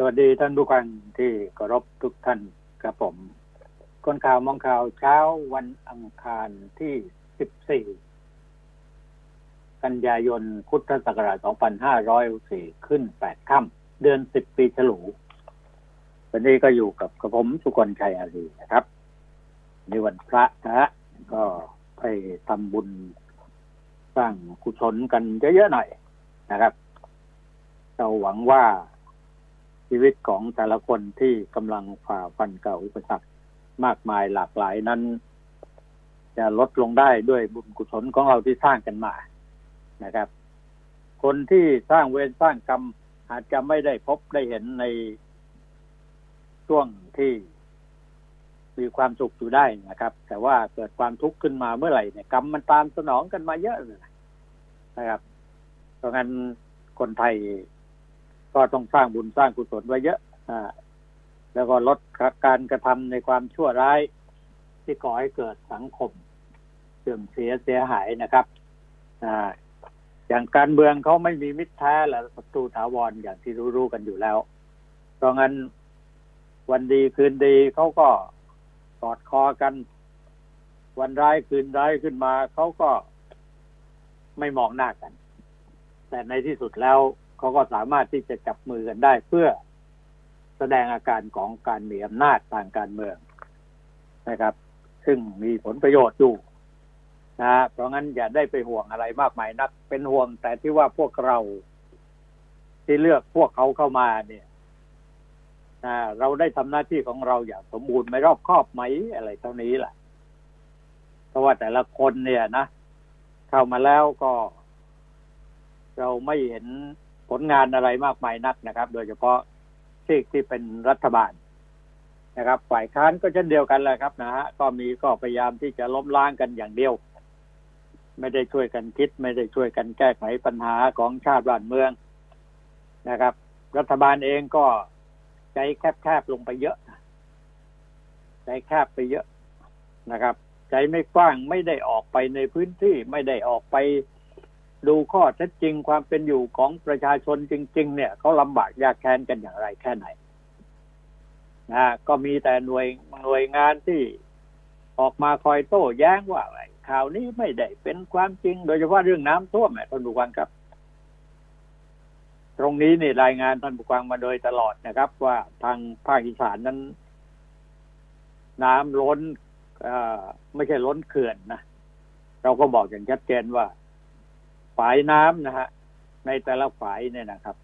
สวัสดีท่านผู้ฟังที่เคารพทุกท่านครับผมคนข่าวมองข่าวเช้าวันอังคารที่ 14 กันยายนพุทธศักราช2504ขึ้น 8 ค่ำเดือน 10 ปีฉลูวันนี้ก็อยู่กับกระผมสุกรชัยอารีนะครับ ในวันพระนะฮะก็ไปทำบุญสร้างกุศลกันเยอะๆหน่อยนะครับ เราหวังว่า ชีวิตของแต่ละคนที่กำลังฝ่าฟันเก่าอุปสรรคมากมายหลากหลายนั้น จะลดลงได้ด้วยบุญกุศลของเราที่สร้างกันมานะครับ คนที่สร้างเวรสร้างกรรมอาจจะไม่ได้พบได้เห็นในช่วงที่มีความสุขอยู่ได้นะครับ แต่ว่าเกิดความทุกข์ขึ้นมาเมื่อไหร่เนี่ยกรรมมันตามสนองกันมาเยอะเลยนะครับ เพราะงั้นคนไทย ก็ต้องสร้างบุญสร้างกุศลไว้เยอะอ่าแล้วก็ลดการกระทำในความชั่วร้ายที่ก่อให้เกิดสังคมเสื่อมเสียเสียหายนะครับอ่าอย่างการเมืองเขาไม่มีมิตรแท้และศัตรูถาวรอย่างที่รู้ๆกันอยู่แล้ว เพราะงั้นวันดีคืนดีเขาก็กอดคอกัน วันร้ายคืนร้ายขึ้นมาเขาก็ไม่มองหน้ากัน แต่ในที่สุดแล้ว เขาก็สามารถที่จะจับมือกันได้เพื่อแสดงอาการของการมีอำนาจทางการเมืองนะครับ ซึ่งมีผลประโยชน์อยู่นะเพราะงั้นอย่าได้ไปห่วงอะไรมากมายนัก เป็นห่วงแต่ที่ว่าพวกเรา ที่เลือกพวกเขาเข้ามาเนี่ยนะเราได้ทำหน้าที่ของเราอย่างสมบูรณ์ไม่รอบครอบไหมอะไรเท่านี้แหละเพราะว่าแต่ละคนเนี่ยนะ เข้ามาแล้วก็ เราไม่เห็น ผลงานอะไรมากมายนักนะครับ โดยเฉพาะที่ที่เป็นรัฐบาลนะครับ ฝ่ายค้านก็เช่นเดียวกันเลยครับนะฮะก็มีก็พยายามที่จะล้มล้างกันอย่างเดียว ไม่ได้ช่วยกันคิด ไม่ได้ช่วยกันแก้ไขปัญหาของชาติบ้านเมืองนะครับ รัฐบาลเองก็ใจแคบๆลงไปเยอะ ใจแคบไปเยอะนะครับ ใจไม่กว้างไม่ได้ออกไปในพื้นที่ไม่ได้ออกไป ดูข้อเท็จจริงความเป็นอยู่ของประชาชนจริง ๆ เนี่ยเขาลำบากยากแค้นกันอย่างไรแค่ไหนนะก็มีแต่หน่วยหน่วยงานที่ออกมาคอยโต้แย้งว่าข่าวนี้ไม่ได้เป็นความจริง โดยเฉพาะเรื่องน้ำท่วมท่านผู้ฟังครับ ตรงนี้นี่รายงานท่านผู้ฟังมาโดยตลอดนะครับ ว่าทางภาคอีสานนั้น น้ำล้นไม่ใช่ล้นเขื่อนนะเราก็บอกอย่างชัดเจนว่า ฝายน้ำนะฮะ ในแต่ละฝายเนี่ยนะครับ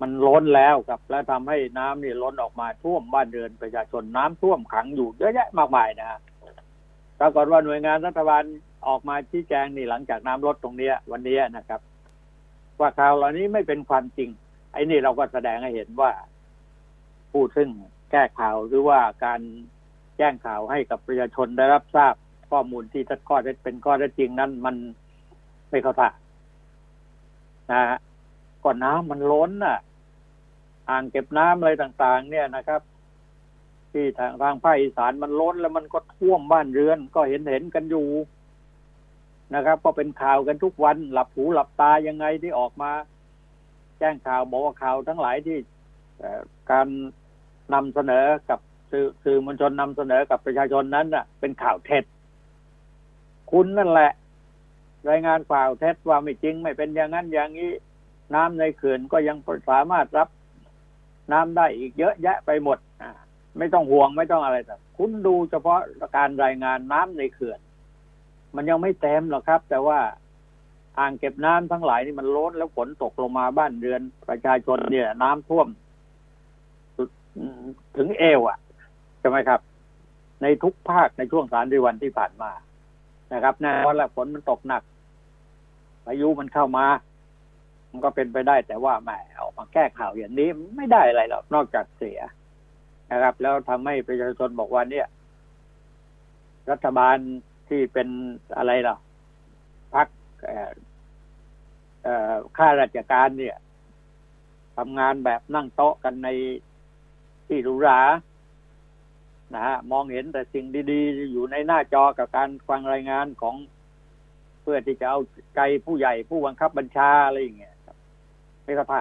มันล้นแล้วครับ แล้วทำให้น้ำนี่ล้นออกมาท่วมบ้านเรือนประชาชนน้ำท่วมขังอยู่เยอะแยะมากมายนะฮะปรากฏว่าหน่วยงานรัฐบาลออกมาชี้แจงนี่หลังจากน้ำลดตรงเนี้ย วันนี้นะครับ ว่าข่าวเหล่านี้ไม่เป็นความจริง ไอ้นี่เราก็แสดงให้เห็นว่า ผู้ซึ่งแก้ข่าวหรือว่าการแจ้งข่าวให้กับประชาชนได้รับทราบข้อมูลที่ทัดข้อเท็จเป็นข้อเท็จจริงนั้น มัน ไม่เข้าท่านะฮะก่อนน้ำมันล้นน่ะ อ่างเก็บน้ำอะไรต่าง ๆ เนี่ยนะครับ ที่ทางทางภาคอีสานมันล้นแล้วมันก็ท่วมบ้านเรือน ก็เห็นเห็นกันอยู่นะครับ ก็เป็นข่าวกันทุกวัน หลับหูหลับตายังไงที่ออกมา แจ้งข่าวบอกว่าข่าวทั้งหลายที่การนำเสนอกับสื่อสื่อมวลชนนำเสนอกับประชาชนนั้นน่ะ เป็นข่าวเท็จ คุณนั่นแหละ รายงานข่าวเท็จว่าไม่จริง ไม่เป็นอย่างนั้นอย่างนี้ น้ำในเขื่อนก็ยังสามารถรับ น้ำได้อีกเยอะแยะไปหมดอ่าไม่ต้องห่วงไม่ต้องอะไรแต่คุณดูเฉพาะการรายงานน้ำในเขื่อน มันยังไม่เต็มหรอกครับ แต่ว่าอ่างเก็บน้ำทั้งหลายนี่มันล้นแล้วฝนตกลงมาบ้านเรือนประชาชนเนี่ย น้ำท่วมถึงเอวอะใช่ไหมครับ ในทุกภาคในช่วงสามเดือนที่ผ่านมานะครับแน่นอนละฝนมันตกหนัก พายุมันเข้ามา มันก็เป็นไปได้ แต่ว่าแหมออกมาแก้ข่าวอย่างนี้ไม่ได้อะไรหรอกนอกจากเสียนะครับ แล้วทำให้ประชาชนบอกว่าเนี่ย รัฐบาลที่เป็นอะไรล่ะพักข้าราชการเนี่ยทำงานแบบนั่งโต๊ะกันในที่หรูหรานะฮะมองเห็นแต่สิ่งดี ๆ อยู่ในหน้าจอกับการฟังรายงานของ เพื่อที่จะเอาใจผู้ใหญ่ผู้บังคับบัญชาอะไรอย่างเงี้ยครับ ไม่กระพา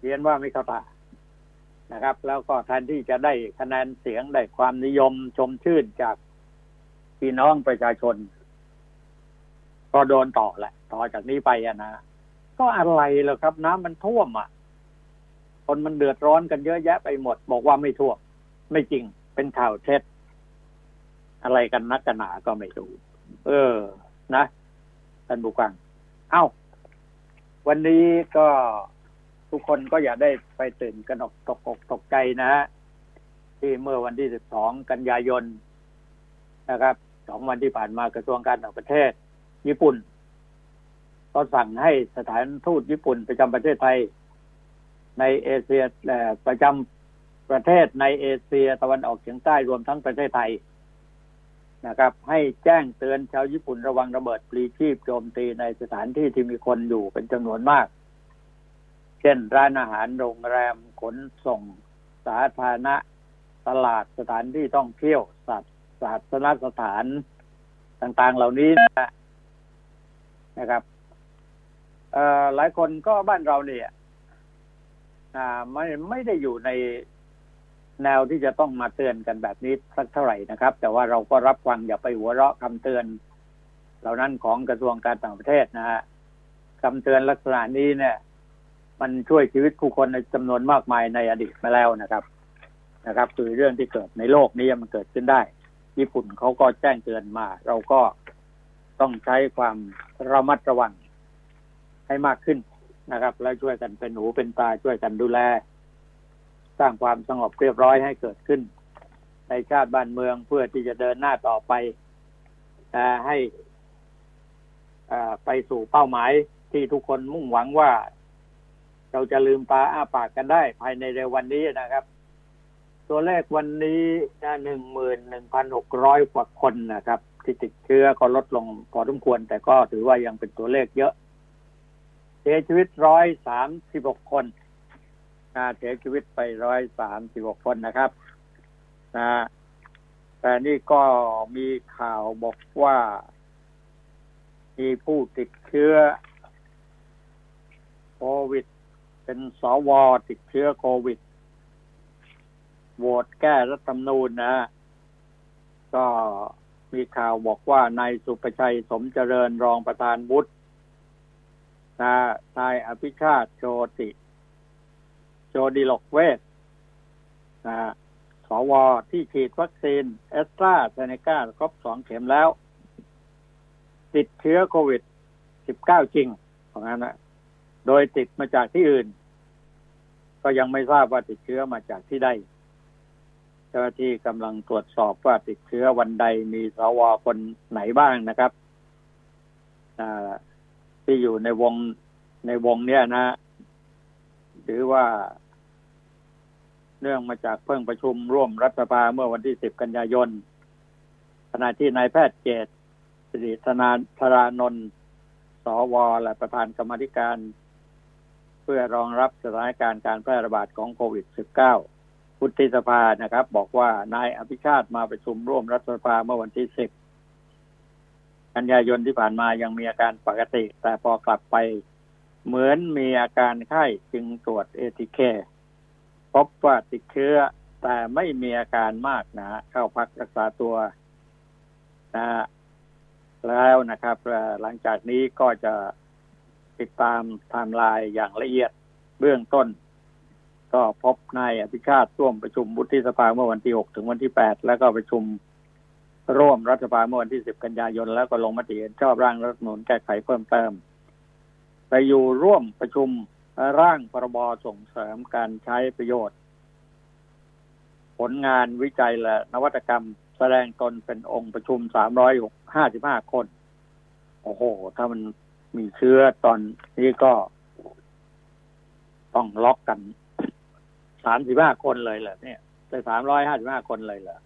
เรียนว่าไม่เข้าตานะครับ แล้วก็แทนที่จะได้คะแนนเสียงได้ความนิยมชมชื่นจากพี่น้องประชาชน ก็โดนต่อแหละ ต่อจากนี้ไปอะนะก็อะไรล่ะครับ น้ำมันท่วมอะ คนมันเดือดร้อนกันเยอะแยะไปหมด บอกว่าไม่ท่วม ไม่จริงเป็นข่าวเท็จ อะไรกันนักกันหนาก็ไม่รู้เออ นะท่านบุกัง เอ้า วันนี้ก็ทุกคนก็อย่าได้ไปตื่นกันออกตกอกตกใจนะฮะที่เมื่อวันที่ 12 กันยายนนะครับสองวันที่ผ่านมากระทรวงการต่างประเทศ ญี่ปุ่น ก็สั่งให้สถานทูตญี่ปุ่นประจำประเทศไทย ในเอเชียประจำประเทศในเอเชียตะวันออกเฉียงใต้รวมทั้งประเทศไทย นะครับ ให้แจ้งเตือนชาวญี่ปุ่นระวังระเบิดปลีชีพโจมตีในสถานที่ที่มีคนอยู่เป็นจำนวนมาก เช่นร้านอาหารโรงแรมขนส่งสาธารณะ ตลาดสถานที่ท่องเที่ยวสัตว์ศาสนสถานต่าง ๆ เหล่านี้นะนะครับหลายคนก็บ้านเราเนี่ยไม่ไม่ได้อยู่ใน แนวที่จะต้องมาเตือนกันแบบนี้สักเท่าไหร่นะครับ แต่ว่าเราก็รับฟังอย่าไปหัวเราะคำเตือน เหล่านั้นของกระทรวงการต่างประเทศนะฮะคำเตือนลักษณะนี้เนี่ย มันช่วยชีวิตผู้คนในจำนวนมากมายในอดีตมาแล้วนะครับ นะครับ คือเรื่องที่เกิดในโลกนี้มันเกิดขึ้นได้ ญี่ปุ่นเขาก็แจ้งเตือนมา เราก็ต้องใช้ความระมัดระวังให้มากขึ้นนะครับ แล้วช่วยกันเป็นหูเป็นตาช่วยกันดูแล สร้างความสงบเรียบร้อยให้เกิดขึ้น ในชาติบ้านเมืองเพื่อที่จะเดินหน้าต่อไปให้ไปสู่เป้าหมายที่ทุกคนมุ่งหวังว่า เราจะลืมตาอ้าปากกันได้ ภายในเร็ววันนี้นะครับ ตัวเลขวันนี้หนึ่งหมื่นหนึ่งพันหกร้อยกว่าคนนะครับ ที่ติดเชื้อก็ลดลงพอสมควร แต่ก็ถือว่ายังเป็นตัวเลขเยอะ เสียชีวิตร้อยสามสิบหกคน เสียชีวิตไปร้อยสามสิบหกคนนะครับนะแต่นี่ก็มีข่าวบอกว่า มีผู้ติดเชื้อโควิด เป็นสวติดเชื้อโควิดโหวตแก้รัฐธรรมนูญนะ ก็มีข่าวบอกว่านายสุประชัยสมเจริญรองประธานวุฒินายอภิชาติโชติ โตดิลกเวชช์นะสวที่ฉีดวัคซีนแอสตราเซเนกาครบสองเข็มแล้ว ติดเชื้อโควิด 19 จริงของนั้นนะโดยติดมาจากที่อื่น ก็ยังไม่ทราบว่าติดเชื้อมาจากที่ใดเจ้าหน้าที่กำลังตรวจสอบว่าติดเชื้อวันใดมีสวคนไหนบ้างนะครับที่อยู่ในวงในวงเนี้ยนะ หรือว่า เนื่องมาจากเพิ่งประชุมร่วมรัฐสภาเมื่อวันที่ 10 กันยายน ขณะที่นายแพทย์เจตสิริธนาธารานนท์สวและประธานกรรมธิการ เพื่อรองรับสถานการณ์การแพร่ระบาดของโควิด -19 พุทธิสภานะครับ บอกว่านายอภิชาติมาประชุมร่วมรัฐสภาเมื่อวันที่ 10 กันยายนที่ผ่านมายังมีอาการปกติ แต่พอกลับไปเหมือนมีอาการไข้จึงตรวจเอทีเค พบว่าติดเชื้อ แต่ไม่มีอาการมากนะเข้าพักรักษาตัวนะแล้วนะครับหลังจากนี้ก็จะติดตามไทม์ไลน์อย่างละเอียดเบื้องต้น ก็พบนายอภิชาติร่วมประชุมบุติสภาเมื่อวันที่ 6 ถึงวันที่ 8 แล้วก็ประชุมร่วมรัฐบาลเมื่อวันที่ 10 กันยายน แล้วก็ลงมติเห็นชอบร่างรัฐมนูลแก้ไขเพิ่มเติมไปอยู่ร่วมประชุม ร่างพรบส่งเสริมการใช้ประโยชน์ ผลงานวิจัยและนวัตกรรมแสดงตนเป็นองค์ประชุมสามร้อยห้าสิบห้าคน โอ้โห ถ้ามันมีเชื้อตอนนี้ก็ต้องล็อกกันสามสิบห้าคนเลยเหรอเนี่ยไปสามร้อยห้าสิบห้าคนเลยเหรอ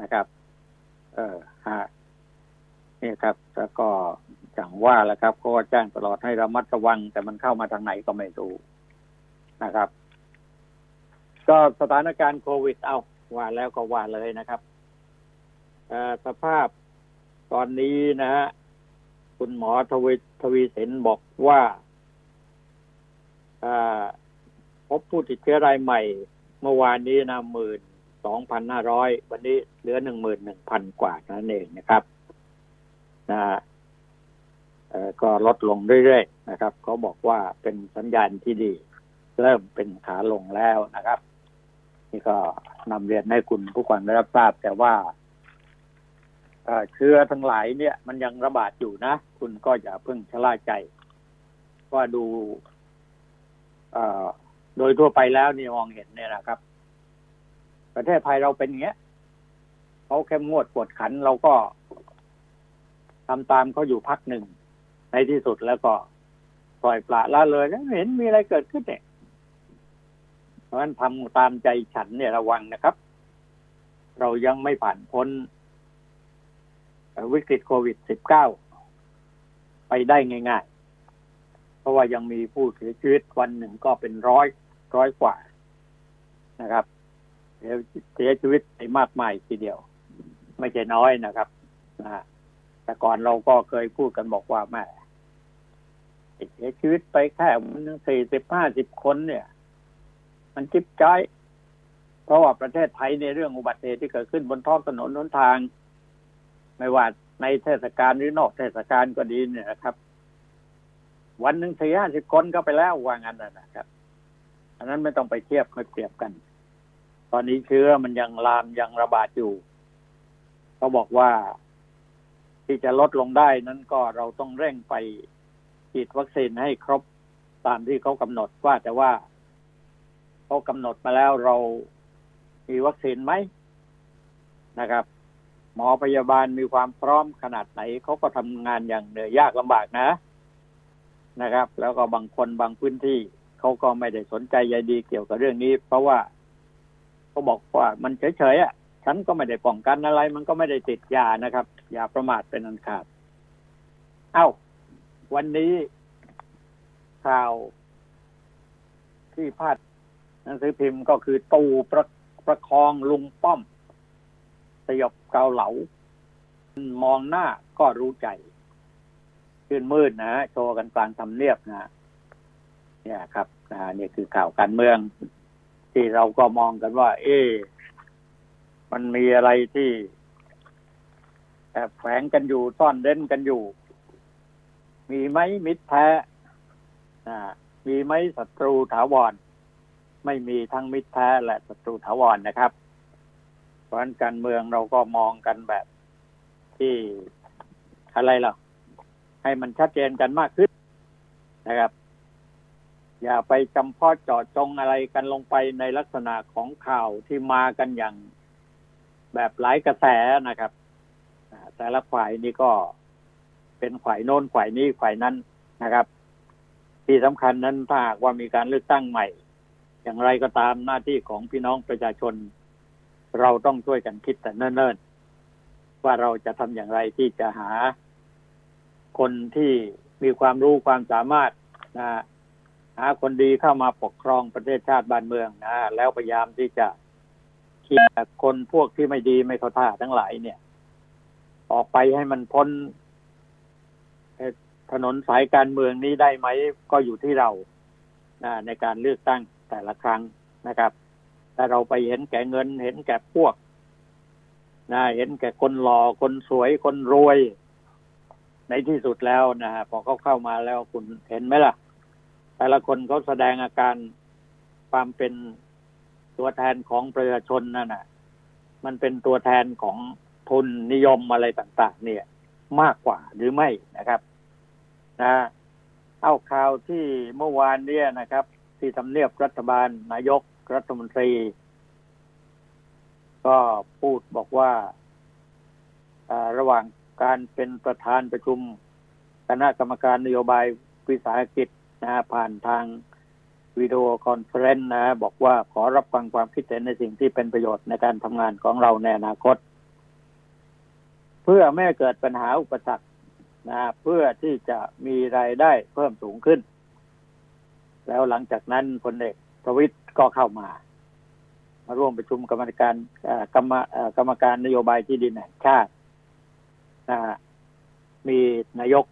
นะครับ เออฮะนี่ครับ แล้วก็ จังว่าแล้วครับเขาแจ้งตลอดให้ระมัดระวัง แต่มันเข้ามาทางไหนก็ไม่รู้นะครับ ก็สถานการณ์โควิดเอาว่าแล้วก็ว่าเลยนะครับสภาพตอนนี้นะฮะคุณหมอทวีทวีสินบอกว่าพบผู้ติดเชื้อรายใหม่ เมื่อวานนี้นะหมื่นสองพันห้าร้อยวันนี้เหลือหนึ่งหมื่นหนึ่งพันกว่านั่นเองนะครับนะ ก็ลดลงเรื่อยๆนะครับเขาบอกว่าเป็นสัญญาณที่ดี เริ่มเป็นขาลงแล้วนะครับ นี่ก็นำเรียนให้คุณผู้ฟังได้รับทราบ แต่ว่าเชื้อทั้งหลายเนี่ย มันยังระบาดอยู่นะ คุณก็อย่าเพิ่งชะล่าใจ ว่าดูโดยทั่วไปแล้วนี่มองเห็นเนี่ยนะครับ ประเทศไทยเราเป็นอย่างเงี้ยเขาเข้มงวดกวดขันเราก็ทำตามเขาอยู่พักหนึ่ง ในที่สุดแล้วก็ปล่อยปละละเลยแล้วเห็นมีอะไรเกิดขึ้นเนี่ย เพราะฉะนั้นทำตามใจฉันเนี่ยระวังนะครับ เรายังไม่ผ่านพ้นวิกฤตโควิด -19 ไปได้ง่ายๆ เพราะว่ายังมีผู้เสียชีวิตวันหนึ่งก็เป็นร้อยร้อยกว่านะครับเสียชีวิตไปมากมายทีเดียว ไม่ใช่น้อยนะครับนะแต่ก่อนเราก็เคยพูดกันบอกว่าแม่ เสียชีวิตไปแค่วันนึงสี่สิบห้าสิบคนเนี่ย มันจิบใจเพราะว่าประเทศไทยในเรื่องอุบัติเหตุที่เกิดขึ้นบนท้องถนนนนทาง ไม่ว่าในเทศกาลหรือนอกเทศกาลก็ดีเนี่ยนะครับ วันหนึ่งสี่ห้าสิบคนก็ไปแล้วว่างันนะครับ อันนั้นไม่ต้องไปเทียบไม่เปรียบกัน ตอนนี้เชื้อมันยังลามยังระบาดอยู่เขาบอกว่าที่จะลดลงได้นั้นก็เราต้องเร่งไป ฉีดวัคซีนให้ครบตามที่เขากำหนดว่าแต่ว่าเขากำหนดมาแล้วเรามีวัคซีนไหมนะครับ หมอพยาบาลมีความพร้อมขนาดไหนเขาก็ทำงานอย่างเหนื่อยยากลำบากนะนะครับ แล้วก็บางคนบางพื้นที่เขาก็ไม่ได้สนใจใยดีเกี่ยวกับเรื่องนี้ เพราะว่าเขาบอกว่ามันเฉยๆอะฉันก็ไม่ได้ป้องกันอะไร มันก็ไม่ได้ติดยานะครับอย่าประมาทเป็นอันขาด เอา้า วันนี้ข่าวที่พาดหนังสือพิมพ์ก็คือตูประประคองลุงป้อม สยบเกาเหลามองหน้าก็รู้ใจชื่นมืดนะโชว์กันกลางทำเนียบนะเนี่ยครับนะนี่คือข่าวการเมือง ที่เราก็มองกันว่า เอ๊มันมีอะไรที่แอบแฝงกันอยู่ซ่อนเร้นกันอยู่ มีไหมมิตรแท้มีไหมศัตรูถาวร ไม่มีทั้งมิตรแท้และศัตรูถาวรนะครับ เพราะฉะนั้นการเมืองเราก็มองกันแบบที่อะไรล่ะ ให้มันชัดเจนกันมากขึ้นนะครับ อย่าไปจำเพาะเจาะจงอะไรกันลงไปในลักษณะของข่าวที่มากันอย่างแบบหลายกระแสนะครับแต่ละฝ่ายนี่ก็ เป็นฝ่ายโน้นฝ่ายนี้ฝ่ายนั้นนะครับ ที่สำคัญนั้นถ้าหากว่ามีการเลือกตั้งใหม่ อย่างไรก็ตามหน้าที่ของพี่น้องประชาชน เราต้องช่วยกันคิดแต่เนิ่นๆว่าเราจะทำอย่างไรที่จะหา คนที่มีความรู้ความสามารถนะหาคนดีเข้ามาปกครองประเทศชาติบ้านเมืองนะแล้วพยายามที่จะเคลียร์คนพวกที่ไม่ดีไม่เข้าท่าทั้งหลายเนี่ย ออกไปให้มันพ้น ถนนสายการเมืองนี้ได้ไหมก็อยู่ที่เราในการเลือกตั้งแต่ละครั้งนะครับถ้าเราไปเห็นแก่เงิน เห็นแก่พวกนะเห็นแก่คนหล่อคนสวยคนรวย ในที่สุดแล้วนะฮะพอเขาเข้ามาแล้วคุณเห็นไหมล่ะ แต่ละคนเขาแสดงอาการความเป็นตัวแทนของประชาชนนั่นน่ะมันเป็นตัวแทนของทุนนิยมอะไรต่าง ๆ เนี่ย มากกว่าหรือไม่นะครับ นะเอาข่าวที่เมื่อวานเนี่ยนะครับ ที่ทำเนียบรัฐบาลนายกรัฐมนตรี ก็พูดบอกว่าระหว่างการเป็นประธานประชุมคณะกรรมการนโยบายวิสาหกิจนะผ่านทาง video conference นะบอกว่าขอรับฟังความคิดเห็นในสิ่งที่เป็นประโยชน์ในการทำงานของเราในอนาคต เพื่อไม่เกิดปัญหาอุปสรรค นะเพื่อที่จะมีรายได้เพิ่มสูงขึ้น แล้วหลังจากนั้นพลเอกประวิตยก็เข้ามา มาร่วมประชุมกรรมการกรรมกรรมการนโยบายที่ดินแห่งชาตินะมีนายก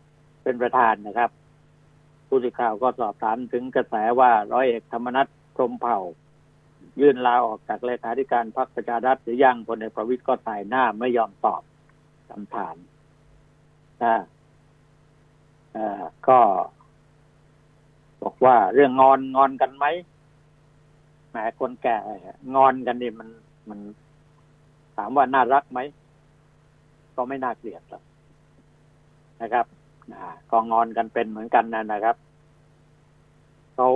เป็นประธานนะครับ ผู้สื่อข่าวก็สอบถามถึงกระแสว่าร้อยเอกธรรมนัฐพรมเผ่า ยื่นลาออกจากเลขาธิการพรรคประชารัฐหรือยังพลเอกประวิตยก็ตายหน้าไม่ยอมตอบคำถามนะ ก็ บอกว่าเรื่องงอนงอนกันไหมแหมคนแก่งอนกันนี่มันมัน ถามว่าน่ารักไหม ก็ไม่น่าเกลียดหรอกนะครับก็งอนกันเป็นเหมือนกันนะนะครับเขา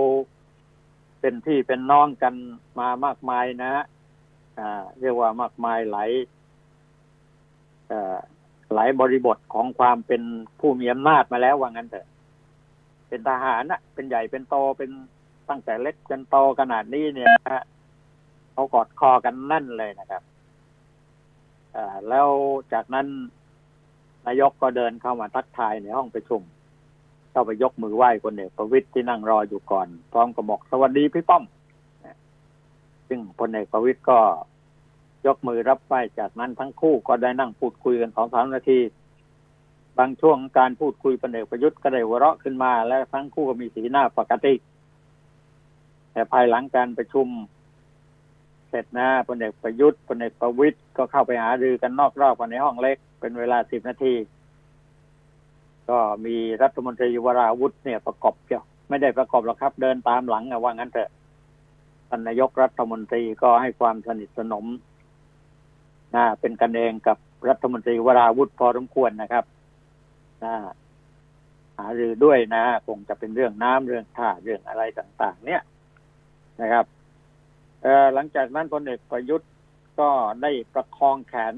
เป็นพี่เป็นน้องกันมามากมายนะอ่าเรียกว่ามากมายหลาย หลายบริบทของความเป็นผู้มีอำนาจมาแล้วว่างั้นเถอะ เป็นทหารน่ะ เป็นใหญ่เป็นโตเป็นตั้งแต่เล็กจนโตขนาดนี้เนี่ยเขากอดคอกันนั่นเลยนะครับอ่าแล้วจากนั้นนายกก็เดินเข้ามาทักทายในห้องประชุม เข้าไปยกมือไหว้คนเอกประวิตยที่นั่งรออยู่ก่อน พร้อมกับบอกสวัสดีพี่ป้อมซึ่งพลเอกประวิตยก็ ยกมือรับไหว้จากนั้นทั้งคู่ก็ได้นั่งพูดคุยกันสองสามนาที บางช่วงการพูดคุยพลเอกประยุทธ์ก็ได้หัวเราะขึ้นมา และทั้งคู่ก็มีสีหน้าปกติ แต่ภายหลังการประชุม เสร็จนะพลเอกประยุทธ์พลเอกประวิตยก็เข้าไปหารือกันนอกรอบในห้องเล็ก เป็นเวลาสิบนาที ก็มีรัฐมนตรีวราวุธเนี่ยประกอบเกี่ยวไม่ได้ประกอบหรอกครับ เดินตามหลังว่างั้นเถอะท่านนายกรัฐมนตรีก็ให้ความสนิทสนม นะเป็นกันเองกับรัฐมนตรีวราวุธพอสมควรนะครับนะหารือด้วยนะคงจะเป็นเรื่องน้ำเรื่องท่าเรื่องอะไรต่าง ๆ เนี่ยนะครับเออหลังจากนั้นพลเอกประยุทธ์ก็ได้ประคองแขน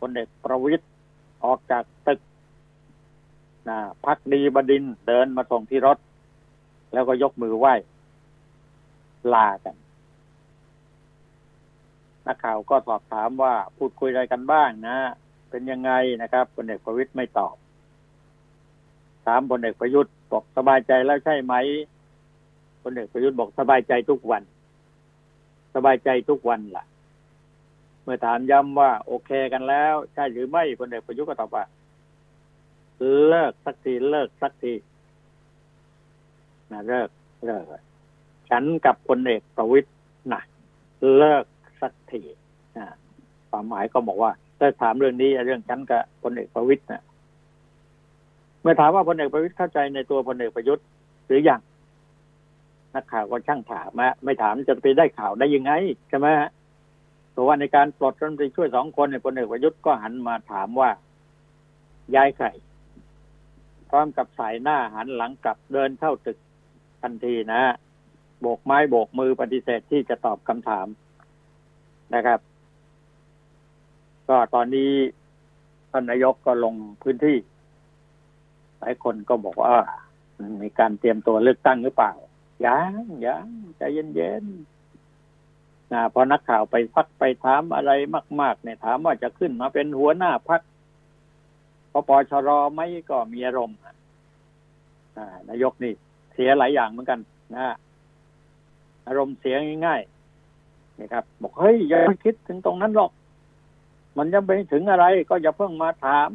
พลเอกประวิตยออกจากตึกนะพักดีบดินเดินมาส่งที่รถ แล้วก็ยกมือไหว้ลากัน นักข่าวก็สอบถามว่าพูดคุยอะไรกันบ้างนะ เป็นยังไงนะครับพลเอกประวิตยไม่ตอบ ถามพลเอกประยุทธ์บอกสบายใจแล้วใช่ไหมพลเอกประยุทธ์บอกสบายใจทุกวัน สบายใจทุกวันล่ะ เมื่อถามย้ำว่าโอเคกันแล้ว ใช่หรือไม่พลเอกประยุทธ์ก็ตอบว่าเลิกสักทีเลิกสักทีนะเลิกเลิกฉันกับพลเอกประวิตยนะเลิก สักทีความหมายก็บอกว่าถ้าถามเรื่องนี้เรื่องฉันกับพลเอกประวิตยนะเมื่อถามว่าพลเอกประวิตยเข้าใจในตัวพลเอกประยุทธ์หรือยังนักข่าวก็ช่างถามะไม่ถามจะไปได้ข่าวได้ยังไงใช่ไหมฮะเพราะว่าในการปลดรัฐมนตรีช่วยสองคนในพลเอกประยุทธ์ก็หันมาถามว่าย้ายใครพร้อมกับสายหน้าหันหลังกลับเดินเข้าตึกทันทีนะโบกไม้โบกมือปฏิเสธที่จะตอบคำถาม นะครับ ก็ตอนนี้ท่านนายกก็ลงพื้นที่ หลายคนก็บอกว่ามีการเตรียมตัวเลือกตั้งหรือเปล่ายังยังใจเย็นๆนะพอนักข่าวไปพักไปถามอะไรมาก ๆ เนี่ยถามว่าจะขึ้นมาเป็นหัวหน้าพักพอปชรไม่ก็มีอารมณ์นายกนี่ เสียหลายอย่างเหมือนกัน นะอารมณ์เสียง่าย นะครับ บอกเฮ้ยอย่าไปคิดถึงตรงนั้นหรอก มันยังไปถึงอะไร ก็อย่าเพิ่งมาถาม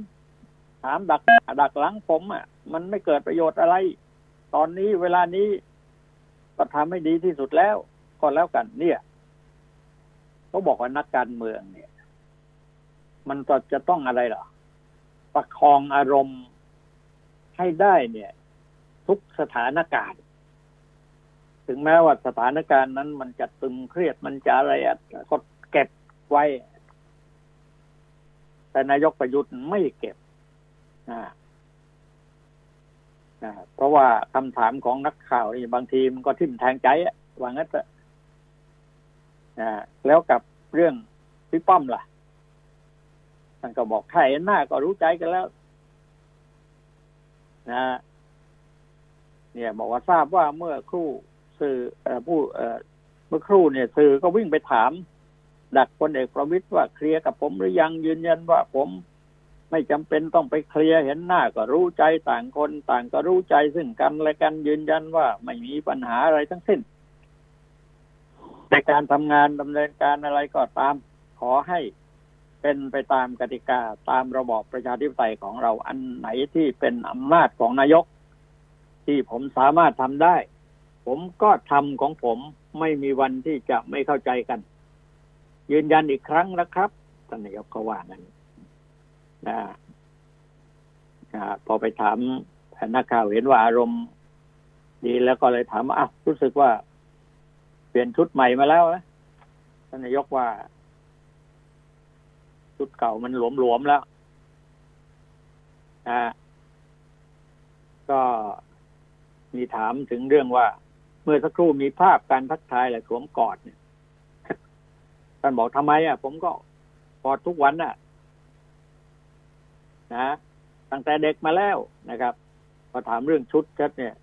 ถามดักดักหลังผมอะ มันไม่เกิดประโยชน์อะไร ตอนนี้เวลานี้ก็ทำให้ดีที่สุดแล้วก็แล้วกัน เนี่ยเขาบอกว่านักการเมืองเนี่ย มันจะต้องอะไรหรอประคองอารมณ์ให้ได้เนี่ย ทุกสถานการณ์ ถึงแม้ว่าสถานการณ์นั้นมันจะตึงเครียดมันจะอะไรก็เก็บไว้ แต่นายกประยุทธ์ไม่เก็บนะนะเพราะว่าคำถามของนักข่าวนี่บางทีมันก็ทิ่มแทงใจอะว่างั้นะนะแล้วกับเรื่องพี่ป้อมล่ะท่านก็บอกใครหน้าก็รู้ใจกันแล้ว นะ เนี่ย บอกว่าทราบว่าเมื่อครู่ สื่อผู้เมื่อครู่เนี่ยสื่อก็วิ่งไปถาม ดักพลเอกประวิตยว่าเคลียร์กับผมหรือยังยืนยันว่าผมไม่จำเป็นต้องไปเคลียร์เห็นหน้าก็รู้ใจต่างคนต่างก็รู้ใจซึ่งกันและกันยืนยันว่าไม่มีปัญหาอะไรทั้งสิ้นในการทำงานดำเนินการอะไรก็ตามขอให้เป็นไปตามกติกาตามระบอบประชาธิปไตยของเราอันไหนที่เป็นอำนาจของนายก ที่ผมสามารถทำได้ ผมก็ทำของผมไม่มีวันที่จะไม่เข้าใจกัน ยืนยันอีกครั้งนะครับท่านนายกก็ว่านั้นนะพอไปถามนักข่าวเห็นว่าอารมณ์ดีแล้วก็เลยถามอะรู้สึกว่า เปลี่ยนชุดใหม่มาแล้วนะท่านนายกว่า ชุดเก่ามันหลวมๆแล้วอ่าก็มีถามถึงเรื่องว่า เมื่อสักครู่มีภาพการทักทายและสวมกอดเนี่ยท่านบอกทำไมอะ ผมก็กอดทุกวันน่ะ นะตั้งแต่เด็กมาแล้วนะครับพอถามเรื่องชุดชัดเนี่ย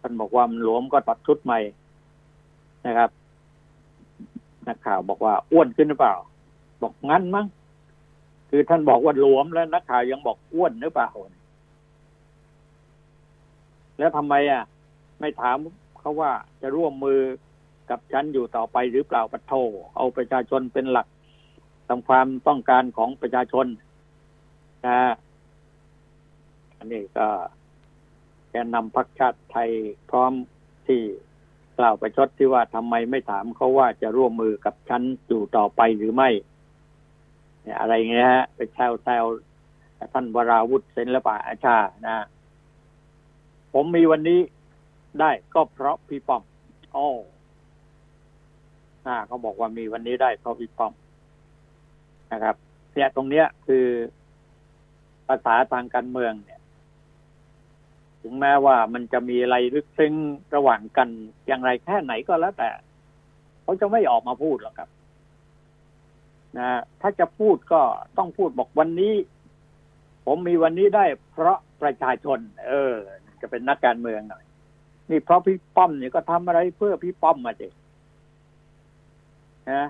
ท่านบอกว่ามันหลวมก็ตัดชุดใหม่นะครับนักข่าวบอกว่าอ้วนขึ้นหรือเปล่า บอกงั้นมั้งคือท่านบอกว่าหลวมแล้วนักข่าวยังบอกอ้วนหรือเปล่าแล้วทำไมอะ ไม่ถาม เขาว่าจะร่วมมือกับฉันอยู่ต่อไปหรือเปล่าปะโทเอาประชาชนเป็นหลักตามความต้องการของประชาชนนะอันนี้ก็แกนนำพรรคชาติไทยพร้อมที่กล่าวประชดที่ว่าทำไมไม่ถามเขาว่าจะร่วมมือกับฉันอยู่ต่อไปหรือไม่เนี่ยอะไรเงี้ยฮะไปแซวแซวท่านวราวุฒิเซนละปะอาชานะ ผมมีวันนี้ ได้ก็เพราะพี่ป้อมอ๋ออ่าเขาบอกว่ามีวันนี้ได้เพราะพี่ป้อมนะครับเนี่ยตรงเนี้ยคือภาษาทางการเมืองเนี่ย ถึงแม้ว่ามันจะมีอะไรลึกซึ้งระหว่างกันอย่างไรแค่ไหนก็แล้วแต่ เขาจะไม่ออกมาพูดหรอกครับนะถ้าจะพูดก็ต้องพูดบอกวันนี้ ผมมีวันนี้ได้เพราะประชาชน เออ จะเป็นนักการเมืองหน่อย นี่เพราะพี่ป้อมเนี่ยก็ทำอะไรเพื่อพี่ป้อมมาเจนะ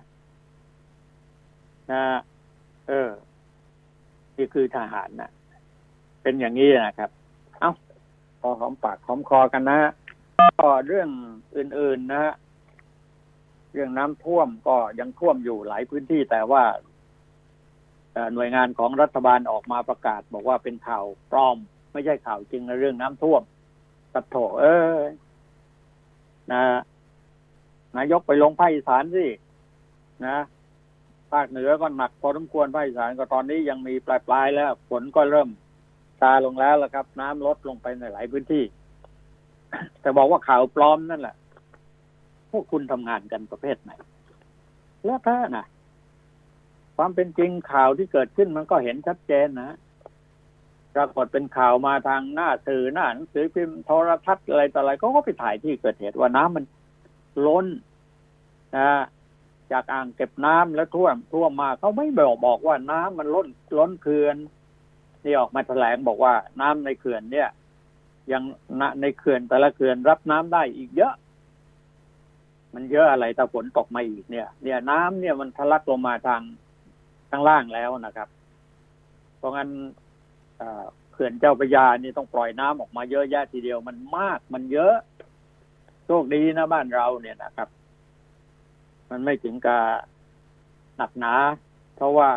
นะเออ นี่คือทหารนะเป็นอย่างนี้นะครับ เอา้าพอหอมปากหอมคอกันนะก็เรื่องอื่น ๆนะฮะเรื่องน้ำท่วมก็ยังท่วมอยู่หลายพื้นที่แต่ว่าหน่วยงานของรัฐบาลออกมาประกาศ บอกว่าเป็นข่าวปลอม ไม่ใช่ข่าวจริงในเรื่องน้ำท่วม ตัดโถเออนะนายกไปลงภาคอีสานสินะภาคเหนือก็หนักพอสมควรภาคอีสานก็ตอนนี้ยังมีปลายปลายแล้วฝนก็เริ่มซาลงแล้วละครับ น้ำลดลงไปในหลายพื้นที่ แต่บอกว่าข่าวปลอมนั่นแหละพวกคุณทำงานกันประเภทไหน แล้วถ้านะความเป็นจริงข่าวที่เกิดขึ้นมันก็เห็นชัดเจนนะ ปรากฏเป็นข่าวมาทางหน้าสื่อหน้าหนังสือพิมพ์โทรทัศน์อะไรต่ออะไรก็ไปถ่ายที่เกิดเหตุว่าน้ำมันล้นนะจากอ่างเก็บน้ำแล้วท่วมท่วมมาเขาไม่บอกบอกว่าน้ำมันล้นล้นเขื่อนนี่ออกมาแถลงบอกว่าน้ำในเขื่อนเนี่ย ยังในเขื่อนแต่ละเขื่อนรับน้ำได้อีกเยอะ มันเยอะอะไรถ้าฝนตกมาอีกเนี่ย เนี่ยน้ำเนี่ยมันทะลักลงมาทางทางล่างแล้วนะครับ เพราะงั้น เขื่อนเจ้าพระยานี่ต้องปล่อยน้ำออกมาเยอะแยะทีเดียวมันมากมันเยอะ โชคดีนะบ้านเราเนี่ยนะครับ มันไม่ถึงกับหนักหนา เพราะว่า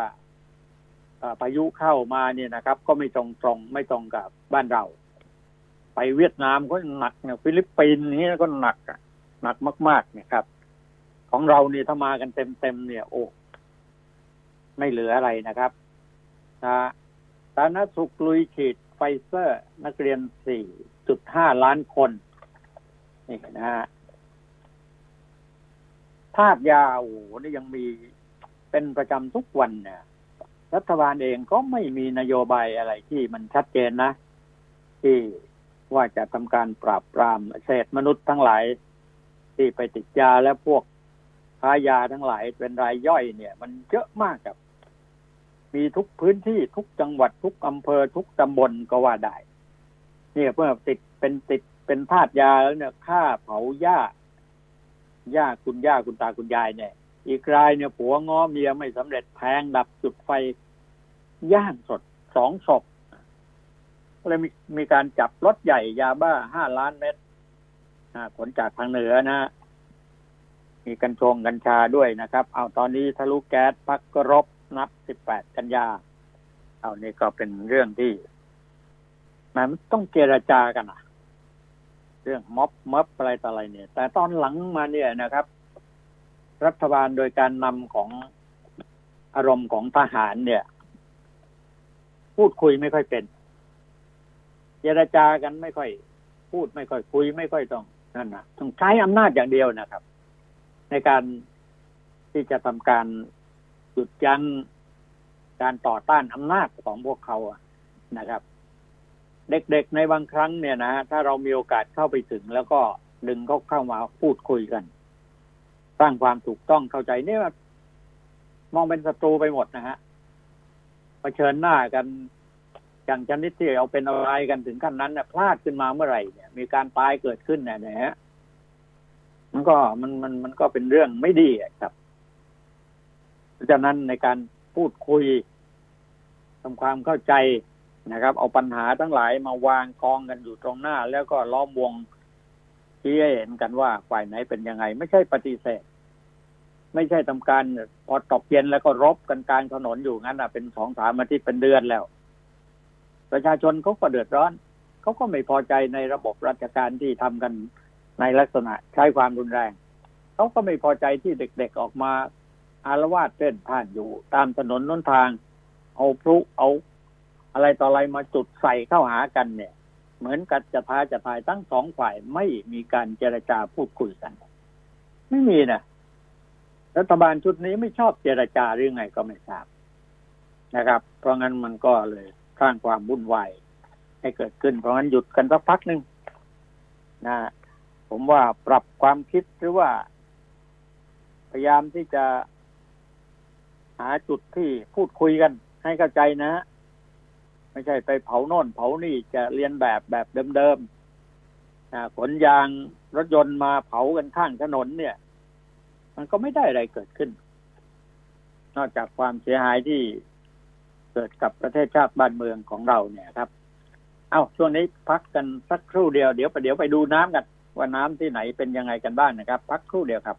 พายุเข้ามาเนี่ยนะครับ ก็ไม่ตรงตรงไม่ตรงกับบ้านเรา ไปเวียดนามก็หนักเนี่ยฟิลิปปินส์นี่ก็หนักหนักมากๆเนี่ยครับ ของเราเนี่ยถ้ามากันเต็มๆเนี่ย โอ้ไม่เหลืออะไรนะครับนะ สาธารณสุขลุยฉีดไฟเซอร์ นักเรียน 4.5 ล้านคนนี่นะฮะธาตุยาโอ้โหนี่ยังมีเป็นประจำทุกวันเนี่ยรัฐบาลเองก็ไม่มีนโยบายอะไรที่มันชัดเจนนะ ที่ว่าจะทำการปราบปรามเศษมนุษย์ทั้งหลาย ที่ไปติดยาและพวกค้ายาทั้งหลายเป็นรายย่อยเนี่ย มันเยอะมากครับ มีทุกพื้นที่ทุกจังหวัดทุกอำเภอทุกตำบลก็ว่าได้ เนี่ยเพื่อติดเป็นติดเป็นธาตุยาแล้วเนี่ยฆ่าเผาหญ้าหญ้าคุณย่าคุณตาคุณยายเนี่ย อีกรายเนี่ยผัวง้อเมียไม่สำเร็จแทงดับจุดไฟย่างสดสองศพเลยมีมีการจับรถใหญ่ยาบ้าห้าล้านเม็ดขนจากทางเหนือนะ มีกัญชงกัญชาด้วยนะครับ เอาตอนนี้ทะลุแก๊สพักกรบ นับสิบแปดกันยาเอานี่ก็เป็นเรื่องที่มันต้องเจรจากันอะเรื่องม็อบม็อบอะไรต่ออะไรเนี่ย แต่ตอนหลังมาเนี่ยนะครับ รัฐบาลโดยการนำของอารมณ์ของทหารเนี่ย พูดคุยไม่ค่อยเป็น เจรจากันไม่ค่อย พูดไม่ค่อยคุย ไม่ค่อยต้องนั่นนะต้องใช้อำนาจอย่างเดียวนะครับ ในการที่จะทำการ หยุดยั้งการต่อต้านอำนาจของพวกเขาอะนะครับ เด็กๆในบางครั้งเนี่ยนะถ้าเรามีโอกาสเข้าไปถึง แล้วก็ดึงเขาเข้ามาพูดคุยกันสร้างความถูกต้องเข้าใจเนี่ยมองเป็นศัตรูไปหมดนะฮะเผชิญหน้ากันอย่างชนิดที่เอาเป็นอะไรกันถึงขั้นนั้นเนี่ยพลาดขึ้นมาเมื่อไหร่เนี่ย มีการตายเกิดขึ้นเนี่ยนะฮะมันก็มันมันมันก็เป็นเรื่องไม่ดีครับ เพราะฉะนั้นในการพูดคุยทำความเข้าใจนะครับ เอาปัญหาทั้งหลายมาวางกองกันอยู่ตรงหน้า แล้วก็ล้อมวงชี้ให้เห็นกันว่าฝ่ายไหนเป็นยังไง ไม่ใช่ปฏิเสธ ไม่ใช่ทำการพอตกเย็นแล้วก็รบกันกลางถนนอยู่งั้นอะเป็นสองสามอาทิตย์เป็นเดือนแล้ว ประชาชนเขาก็เดือดร้อนเขาก็ไม่พอใจในระบบราชการที่ทำกันในลักษณะใช้ความรุนแรงเขาก็ไม่พอใจที่เด็กๆออกมา อารวาสเต้นผ่านอยู่ ตามถนนน้นทาง เอาพลุเอา อะไรต่ออะไรมาจุดใส่เข้าหากันเนี่ย เหมือนกับจะท้าจะทายทั้งสองฝ่ายไม่มีการเจรจาพูดคุยกัน ไม่มีนะรัฐบาลชุดนี้ไม่ชอบเจรจาหรือไงก็ไม่ทราบนะครับ เพราะงั้นมันก็เลยสร้างความวุ่นวายให้เกิดขึ้น เพราะงั้นหยุดกันสักพักหนึ่งนะผมว่าปรับความคิดหรือว่า พยายามที่จะ หาจุดที่พูดคุยกันให้เข้าใจนะไม่ใช่ไปเผาโน่นเผานี่จะเรียนแบบแบบเดิมๆขนยางรถยนต์มาเผากันข้างถนนเนี่ย มันก็ไม่ได้อะไรเกิดขึ้น นอกจากความเสียหายที่เกิดกับประเทศชาติบ้านเมืองของเราเนี่ยครับ เอา้าช่วงนี้พักกันสักครู่เดียวเดี๋ยวไปเดี๋ยวไปดูน้ำกันว่าน้ำที่ไหนเป็นยังไงกันบ้างนะครับ พักครู่เดียวครับ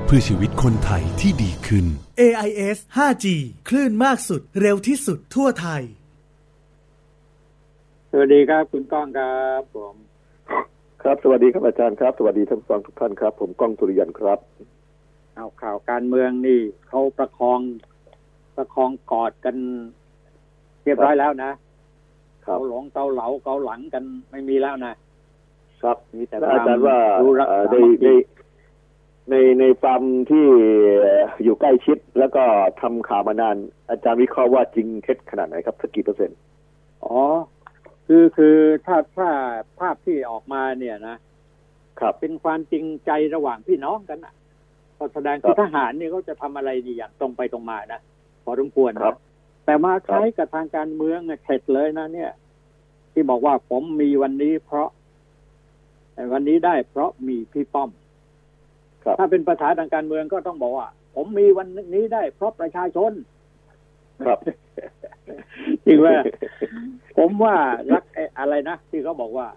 พื่อชีวิตคนไทยที่ดีขึ้น AIS 5G คลื่นมากสุดเร็วที่สุดทั่วไทย สวัสดีครับคุณก้องครับผม ครับสวัสดีครับอาจารย์ครับ สวัสดีท่านฟังทุกท่านครับ ผมก้องสุริยันครับ เอาข่าวการเมืองนี่เขาประคองประคองกอดกัน เรียบร้อยแล้วนะเกาหลงเกาเหลาเกาหลังกันไม่มีแล้วนะครับมีแต่อาจารย์ว่าในใน ในในฟาร์มที่อยู่ใกล้ชิด แล้วก็ทำข่าวมานาน อาจารย์วิเคราะห์ว่าจริงเท็จขนาดไหนครับสักกี่เปอร์เซ็นต์อ๋อ คือคือถ้าถ้าภาพที่ออกมาเนี่ยนะครับเป็นความจริงใจระหว่างพี่น้องกันอะก็แสดงคือทหารเนี่ยเขาจะทำอะไรดีอย่างตรงไปตรงมานะพอสมควรครับ แต่มาใช้กับทางการเมืองเสร็จเลยนะ เนี่ย ที่บอกว่าผมมีวันนี้เพราะวันนี้ได้เพราะมีพี่ป้อม ถ้าเป็นภาษาทางการเมืองก็ต้องบอกว่า ผมมีวันนี้ได้ เพราะประชาชน ครับจริงว่า ผมว่ารักอะไรนะที่เขาบอกว่า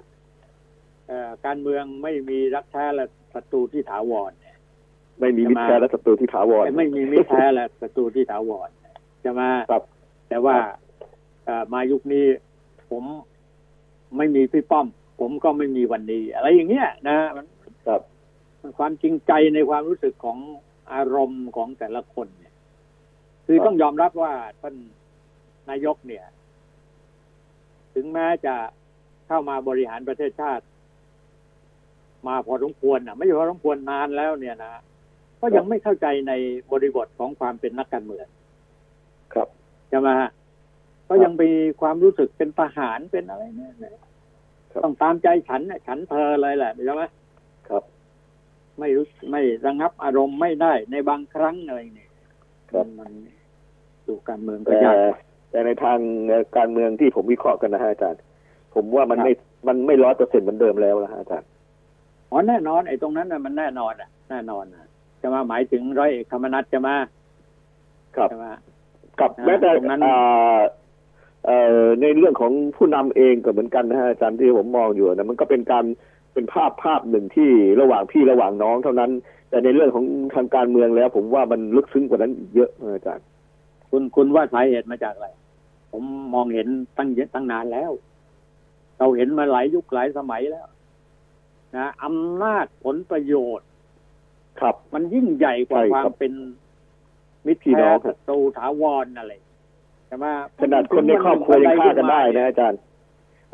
เอการเมืองไม่มีรักแท้และศัตรูที่ถาวรไม่มีมิตรแท้และศัตรูที่ถาวรไม่มีมิตรแท้และศัตรูที่ถาวรจะมาครับ แต่ว่ามายุคนี้ผมไม่มีพี่ป้อม ผมก็ไม่มีวันนี้ อะไรอย่างเงี้ยนะมัน ครับความจริงใจในความรู้สึกของอารมณ์ของแต่ละคนเนี่ย คือต้องยอมรับว่าท่านนายกเนี่ย ถึงแม้จะเข้ามาบริหารประเทศชาติ มาพอสมควรนะไม่ใช่พอสมควรนานแล้วเนี่ยนะก็ยังไม่เข้าใจในบริบทของความเป็นนักการเมืองครับใช่ไหมฮะก็ยังมีความรู้สึกเป็นทหารเป็นอะไรเนี่ยครับต้องตามใจฉันน่ะฉันเธอเลยแหละใช่ไหมครับ ไม่รู้ไม่ระงับอารมณ์ไม่ได้ในบางครั้งอะไรเนี่ยครับมันดูการเมืองก็แต่ยากแต่ในทางการเมืองที่ผมวิเคราะห์กันนะฮะอาจารย์ ผมว่ามันครับไม่มันไม่ร้อยเปอร์เซ็นต์เหมือนเดิมแล้วนะฮะอาจารย์อ๋อแน่นอนไอ้ตรงนั้นน่ะมันแน่นอนอะแน่นอนนะจะมาหมายถึงร้อยเอกธรรมนัฐจะมาครับใช่ไหมกับนะแม้แต่ตรงนั้นอ่าเอ่อในเรื่องของผู้นำเองก็เหมือนกันนะฮะอาจารย์ที่ผมมองอยู่นะมันก็เป็นการ เป็นภาพภาพหนึ่งที่ระหว่างพี่ระหว่างน้องเท่านั้น แต่ในเรื่องของทางการเมืองแล้ว ผมว่ามันลึกซึ้งกว่านั้นอีกเยอะนะอาจารย์คุณคุณว่าสาเหตุมาจากอะไร ผมมองเห็นตั้งเยอะตั้งนานแล้ว เราเห็นมาหลายยุคหลายสมัยแล้วนะอำนาจผลประโยชน์ ครับ มันยิ่งใหญ่กว่าใช่ควาครัมบเป็นมิตรพี่น้แท้องศัตรูถาวรอะไรใช่ไหมขนาดคนในครอบครัวยังฆ่ากันได้นะอาจารย์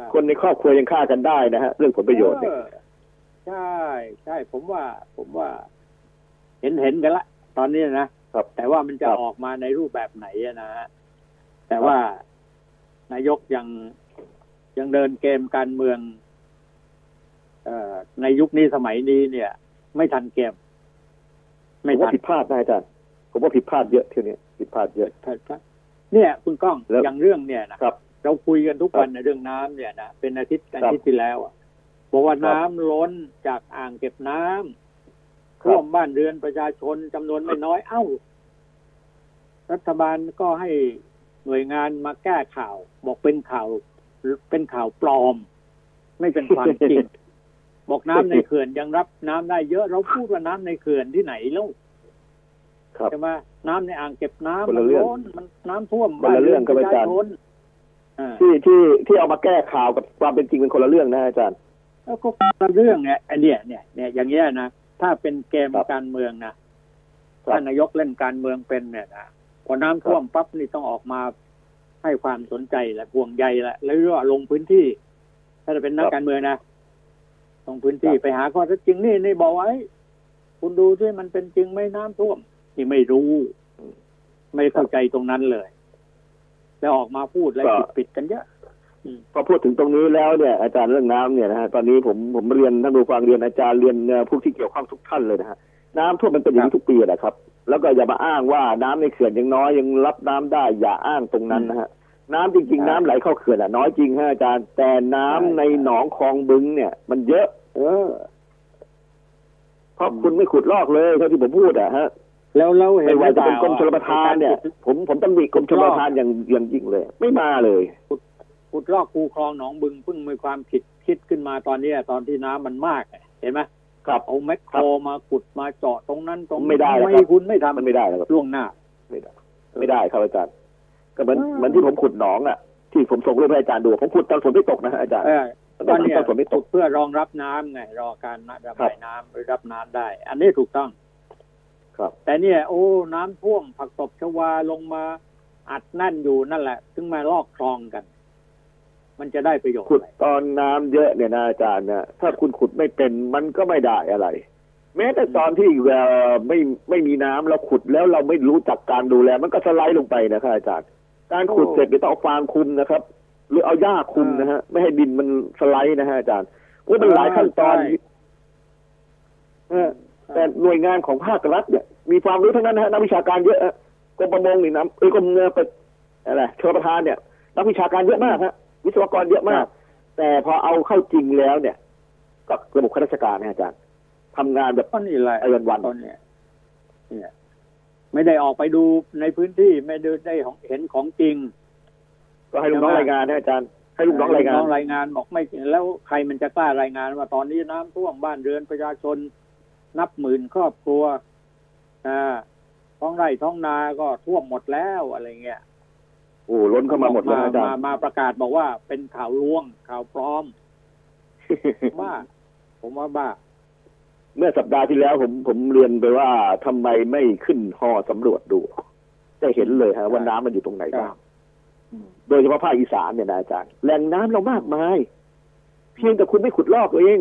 ครับคนในครอบครัวยังฆ่ากันได้นะฮะเรื่องผลประโยชน์เนี่ยออใช่ใช่ผมว่า ผมว่า เห็นเห็นกันละ ตอนนี้นะครับแต่ว่ามันจะครับออกมาในรูปแบบไหนอะนะฮะแต่ว่านายกยังยังเดินเกมการเมืองเอ่อในยุคนี้สมัยนี้เนี่ย ไม่ทันเกมผไม่มว่าทันผิดพลาดนะอาจารย์ผมว่าผิดพลาดเยอะเที่ยวนี้ผิดพลาดเยอะเนี่ย คุณก้องแล้วอย่างเรื่องเนี่ยนะครับ เราคุยกันทุกวันในเรื่องน้ำเนี่ยนะเป็นอาทิตย์อาทิตย์ที่แล้วอะบอกว่าครับน้ำล้นจากอ่างเก็บน้ำครับท่วมบ้านเรือนประชาชนจำนวนไม่น้อยเอ้า รัฐบาลก็ให้หน่วยงานมาแก้ข่าว บอกเป็นข่าวเป็นข่าวปลอม ไม่เป็นความจริง บอกน้ำในเขื่อนยังรับน้ำได้เยอะ เราพูดว่าน้ำในเขื่อนที่ไหนแล้วครับใช่ไหมน้ำในอ่างเก็บน้ำคนมัละนเรื่องล้นมันน้ำท่วมคนละเรื่องบ้านครับอาจารย์ประชชนอ่า ที่ที่ที่เอามาแก้ข่าวกับความเป็นจริงเป็นคนละเรื่องนะอาจารย์แล้วก็คนละเรื่องไงไอเนี่ยเนี่ยเนี่ยอย่างเงี้ยนะถ้าเป็นเกมครับการเมืองนะครับถ้านายกเล่นการเมืองเป็นเนี่ยนะพอน้ำท่วมปั๊บนี่ต้องออกมาให้ความสนใจแหละห่วงใยแหละแล้วก็ลงพื้นที่ ถ้าจะเป็นนักการเมืองนะลงพื้นที่ไปหาข้อเท็จจริงนี่นี่บอกไว้ คุณดูที่มันเป็นจริงไหมน้ำท่วม ที่ไม่รู้ ไม่เข้าใจตรงนั้นเลย แล้วออกมาพูดอะไรก็ปิดปิดๆกันเยอะพอพูดถึงตรงนี้แล้วเนี่ยอาจารย์เรื่องน้ำเนี่ยนะฮะตอนนี้ผมผมเรียนท่านผู้ฟังเรียนอาจารย์เรียนเอ่อผู้ที่เกี่ยวข้องทุกท่านเลยนะฮะน้ำท่วมมันเป็นอย่างนี้ทุกปีแหละครับ แล้วก็อย่ามาอ้างว่าน้ำในเขื่อนยังน้อยยังรับน้ำได้อย่าอ้างตรงนั้นนะฮะน้ำจริง ๆ น้ำไหลเข้าเขื่อนอะน้อยจริงฮะอาจารย์แต่น้ำในหนองคลองบึงเนี่ย มันเยอะ เออเพราะคุณไม่ขุดลอกเลยเท่าที่ผมพูดอะฮะ แล้วแล้วเห็ไม่นว่าจะเป็นกรมชลหปอทานเนี่ย ผมผมตำหนิกรมชลประทานอย่างอย่างยิ่งเลย ไม่มาเลยขุดลอกคูคลองหนองบึงเพิ่งมีความคิดคิดขึ้นมาตอนเนี้ยตอนที่น้ำมันมากอะเห็นไหมครับเอาแมคโครมาขุดมาเจาะตรงนั้นตรงนี้ไม่ได้แล้วไม่ครับคุณไม่ทำมันไม่ได้แล้วครับล่วงหน้า ไม่ได้ ไม่ได้ครับอาจารย์ก็เหมือนเออเหมือนที่ผมขุดหนองอะ ที่ผมส่งรูปให้อาจารย์ดูผมขุดตอนฝนไม่ตกนะฮะอาจารย์เออตตออนนนี้เนี้ยฝนไม่ตขุกดเพื่อรองรับน้ำไงรอการระครับบายน้ำหรือรับน้ำได้ อันนี้ถูกต้อง ครับแต่เนี่ย โอ้น้ำท่วมผักตบชวาลงมาอัดแนั่นอยู่นั่นแหละ ถึงมาลอกคลองกัน มันจะได้ประโยชน์ขุดอะไรตอนน้ำเยอะเนี่ยนะอาจารย์นะถ้าคุณขุดไม่เป็นมันก็ไม่ได้อะไร แม้แต่ตอนที่เอ่อไม่ไม่มีน้ำเราขุดแล้วเราไม่รู้จักการดูแล มันก็สไลด์ลงไปนะครับอาจารย์ การขุดเสร็จเดี๋ยวต้องเอาฟางคุมนะครับ หรือเอาหญ้าคุมนะฮะ ไม่ให้ดินมันสไลด์นะฮะอาจารย์เพราะมันหลายขั้นตอนใช่เออแต่หน่วยงานของภาครัฐเนี่ย มีความรู้ทั้งนั้นนะฮะนักวิชาการเยอะฮะกรมประมงนี่นะเอ้ยกรมเงเป็ดอะไรชลประทานเนี่ย นักวิชาการเยอะมากฮะวิศวกรเยอะมาก แต่พอเอาเข้าจริงแล้วเนี่ยก็ระบบข้าราชการนะอาจารย์ทำงานแบบก็นี่แหละไอ้วันๆตอนเนี้ยเนี่ยไม่ได้ออกไปดูในพื้นที่ไม่ได้ได้เห็นของจริง ก็ให้ลูกน้องรายงานนะอาจารย์ให้ลูกน้องรายงานน้องรายงานบอกไม่แล้วใครมันจะกล้ารายงานว่าตอนนี้น้ำท่วมบ้านเรือนประชาชน นับหมื่นครอบครัวอ่า ท้องไร่ท้องนาก็ท่วมหมดแล้วอะไรเงี้ยโอ้ล้นเข้ามาหมดเลยนะอาจารมาย์มาประกาศบอกว่าเป็นข่าวลวงข่าวปลอมบ้าผมว่าบ้า เมื่อสัปดาห์ที่แล้วผมผมเรียนไปว่าทำไมไม่ขึ้นหอสำรวจดู จะเห็นเลยฮะว่าน้ำมันอยู่ตรงไหนบ้างอืมโดยเฉพาะภาคอีสานเนี่ยนะอาจารย์แหล่งน้ำเรามากมาย เพียงแต่คุณไม่ขุดลอกเอง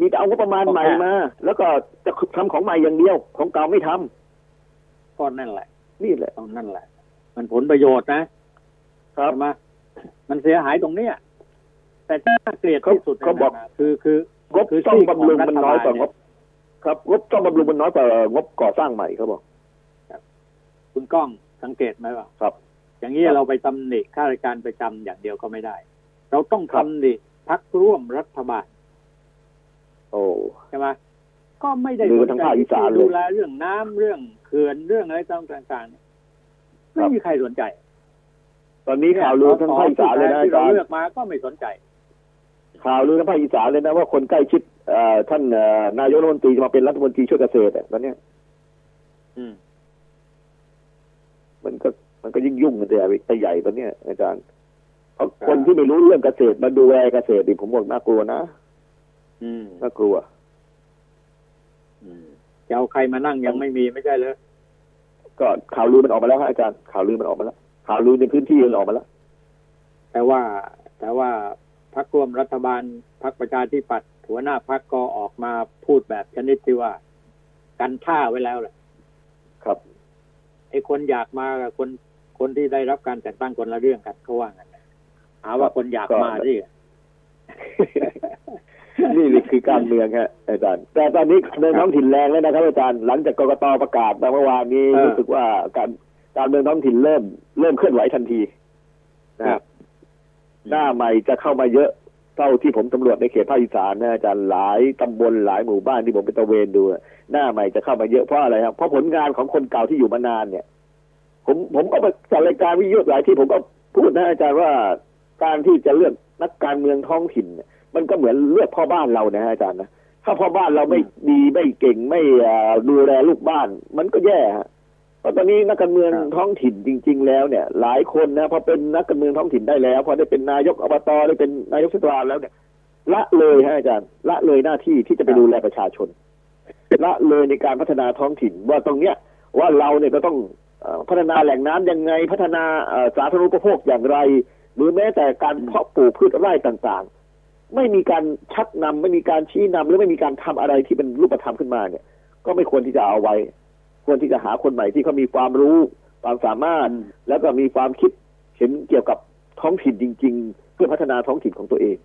มีแต่เอางบประมาณใหม่มา แล้วก็จะทำของใหม่อย่างเดียว ของเก่าไม่ทำ ก็นั่นแหละ นี่แหละตรงนั่นแหละ มันผลประโยชน์นะครับใช่ไหมมันเสียหายตรงเนี้ยแต่ที่น่าเกลียดที่สุดเขาบอกนะคือคืองบคือต้องซีกของบำรุงมันน้อยกว่ารัฐบาลงเนี่ยบครับงบต้องบำรุงมันน้อยกว่างบก่อสร้างใหม่เขาบอกคุณก้องสังเกตไหมว่าครับ อย่างนี้ครับเราไปตำหนิข้าราชการประจำอย่างเดียวก็ไม่ได้ เราต้องครับตำหนิพักร่วมรัฐบาล โอ้ใช่ไหมก็ไม่ได้ดูสนทางใจภาคอีสานเลยดูแลเรื่องน้ำเรื่องเขื่อนเรื่องอะไรต่างๆเนี่ยไม่มีใครสนใจ ตอนนี้ข่าวลือทั้งภาคอีสานเลยนะที่อาเราจารย์เลือกมาก็ไม่สนใจ ข่าวลือทั้งภาคอีสานเลยนะว่าคนใกล้ชิดเอ่อท่านเอ่อนายกรัฐมนตรีจะมาเป็นรัฐมนตรีช่วยเกษตรอะตอนเนี้ยอืมมันก็มันก็ยิ่งยุ่งกันแต่ไปใหญ่ตอนเนี้ยอาจารย์เพราะครับคนที่ไม่รู้เรื่องเกษตรมาดูแลเกษตรดิผมบอกน่ากลัวนะอืมน่ากลัว อืม จะเอาใครมานั่งยังไม่มีไม่ใช่เลยก็ข่าวลือมันออกมาแล้วครับอาจารย์ข่าวลือมันออกมาแล้วข่าวลือในพื้นที่มันออกมาแล้วแต่ว่าแต่ว่าพักร่วมรัฐบาลพักประชาธิปัตย์หัวหน้าพักก็ออกมาพูดแบบชนิดที่ว่า กันท่าไว้แล้วแหละครับไอ้คนอยากมากับคนคนที่ได้รับการแต่งตั้งคนละเรื่องกันเขาว่างั้นนะหาว่าคนอยากมาสิ นี่นี่คือการเมืองฮะอาจารย์ แต่ตอนนี้การเมืองท้องถิ่นแรงแล้วนะครับอาจารย์หลังจากกกตประกาศมาเมื่อวานนี้เออรู้สึกว่าการการเมืองท้องถิ่นเริ่ม เริ่มเคลื่อนไหวทันทีนะครับหน้าใหม่จะเข้ามาเยอะเท่าที่ผมตำรวจในเขตภาคอีสานนะอาจารย์หลายตำบลหลายหมู่บ้านที่ผมไปตระเวนดูอะหน้าใหม่จะเข้ามาเยอะเพราะอะไรครับเพราะผลงานของคนเก่าที่อยู่มานานเนี่ย ผมผมก็ไปจัดรายการวิทยุหลายที่ผมก็พูดนะอาจารย์ว่าการที่จะเลือกนักการเมืองท้องถิ่นเนี่ย มันก็เหมือนเลือกพ่อบ้านเรานะอาจารย์นะถ้าพ่อบ้านเราไม่ดีไม่เก่งไม่เอ่อดูแลลูกบ้าน มันก็แย่ฮะเพราะตอนนี้นักการเมืองครับท้องถิ่นจริง ๆ แล้วเนี่ย หลายคนนะพอเป็นนักการเมืองท้องถิ่นได้แล้วพอได้เป็นนายกอบตได้เป็นนายกเทศบาลแล้วเนี่ย ละเลยฮะอาจารย์ ละเลยหน้าที่ที่จะไปดูแลประชาชนละเลยในการพัฒนาท้องถิ่นว่าตรงเนี้ยว่าเราเนี่ยก็ต้องเอ่อพัฒนาแหล่งน้ำยังไงพัฒนาเอ่อสาธารณูปโภคอย่างไร หรือแม้แต่การเพาะปลูกพืชไร่ต่างๆ ไม่มีการชักนำไม่มีการชี้นำหรือไม่มีการทำอะไรที่เป็นรูปธรรมขึ้นมาเนี่ย ก็ไม่ควรที่จะเอาไว้ ควรที่จะหาคนใหม่ที่เขามีความรู้ความสามารถ แล้วก็มีความคิดเห็นเกี่ยวกับท้องถิ่นจริง ๆ เพื่อพัฒนาท้องถิ่นของตัวเอง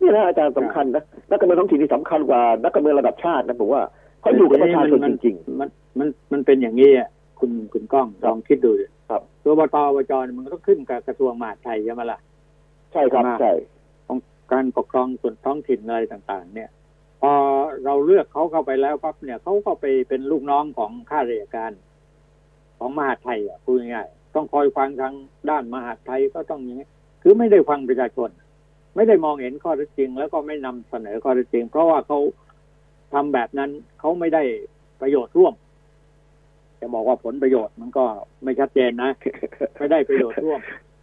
นี่นะอาจารย์สำคัญนะนักการเมืองท้องถิ่นนี่สำคัญกว่านักการเมืองระดับชาตินะผมว่าเขาอยู่กับประชาชนจริงมันมันมันเป็นอย่างนี้อะคุณคุณก้องลองคิดดูดิครับตัวบตอบจเนี่ยมันก็ต้องขึ้นกับกระทรวงมหาดไทยใช่ไหมล่ะๆใช่ครับมากใช่ของ การปกครองส่วนท้องถิ่นอะไรต่างๆ เนี่ย พอเราเลือกเขาเข้าไปแล้วปั๊บเนี่ยเขาก็ไปเป็นลูกน้องของข้าราชการ ของมหาไทยอะพูดง่ายๆต้องคอยฟังทางด้านมหาไทยก็ต้องอย่างนี้คือไม่ได้ฟังประชาชน ไม่ได้มองเห็นข้อเท็จจริง แล้วก็ไม่นำเสนอข้อเท็จจริง เพราะว่าเขาทำแบบนั้นเขาไม่ได้ประโยชน์ร่วมจะบอกว่าผลประโยชน์มันก็ไม่ชัดเจนนะ ไม่ได้ประโยชน์ร่วม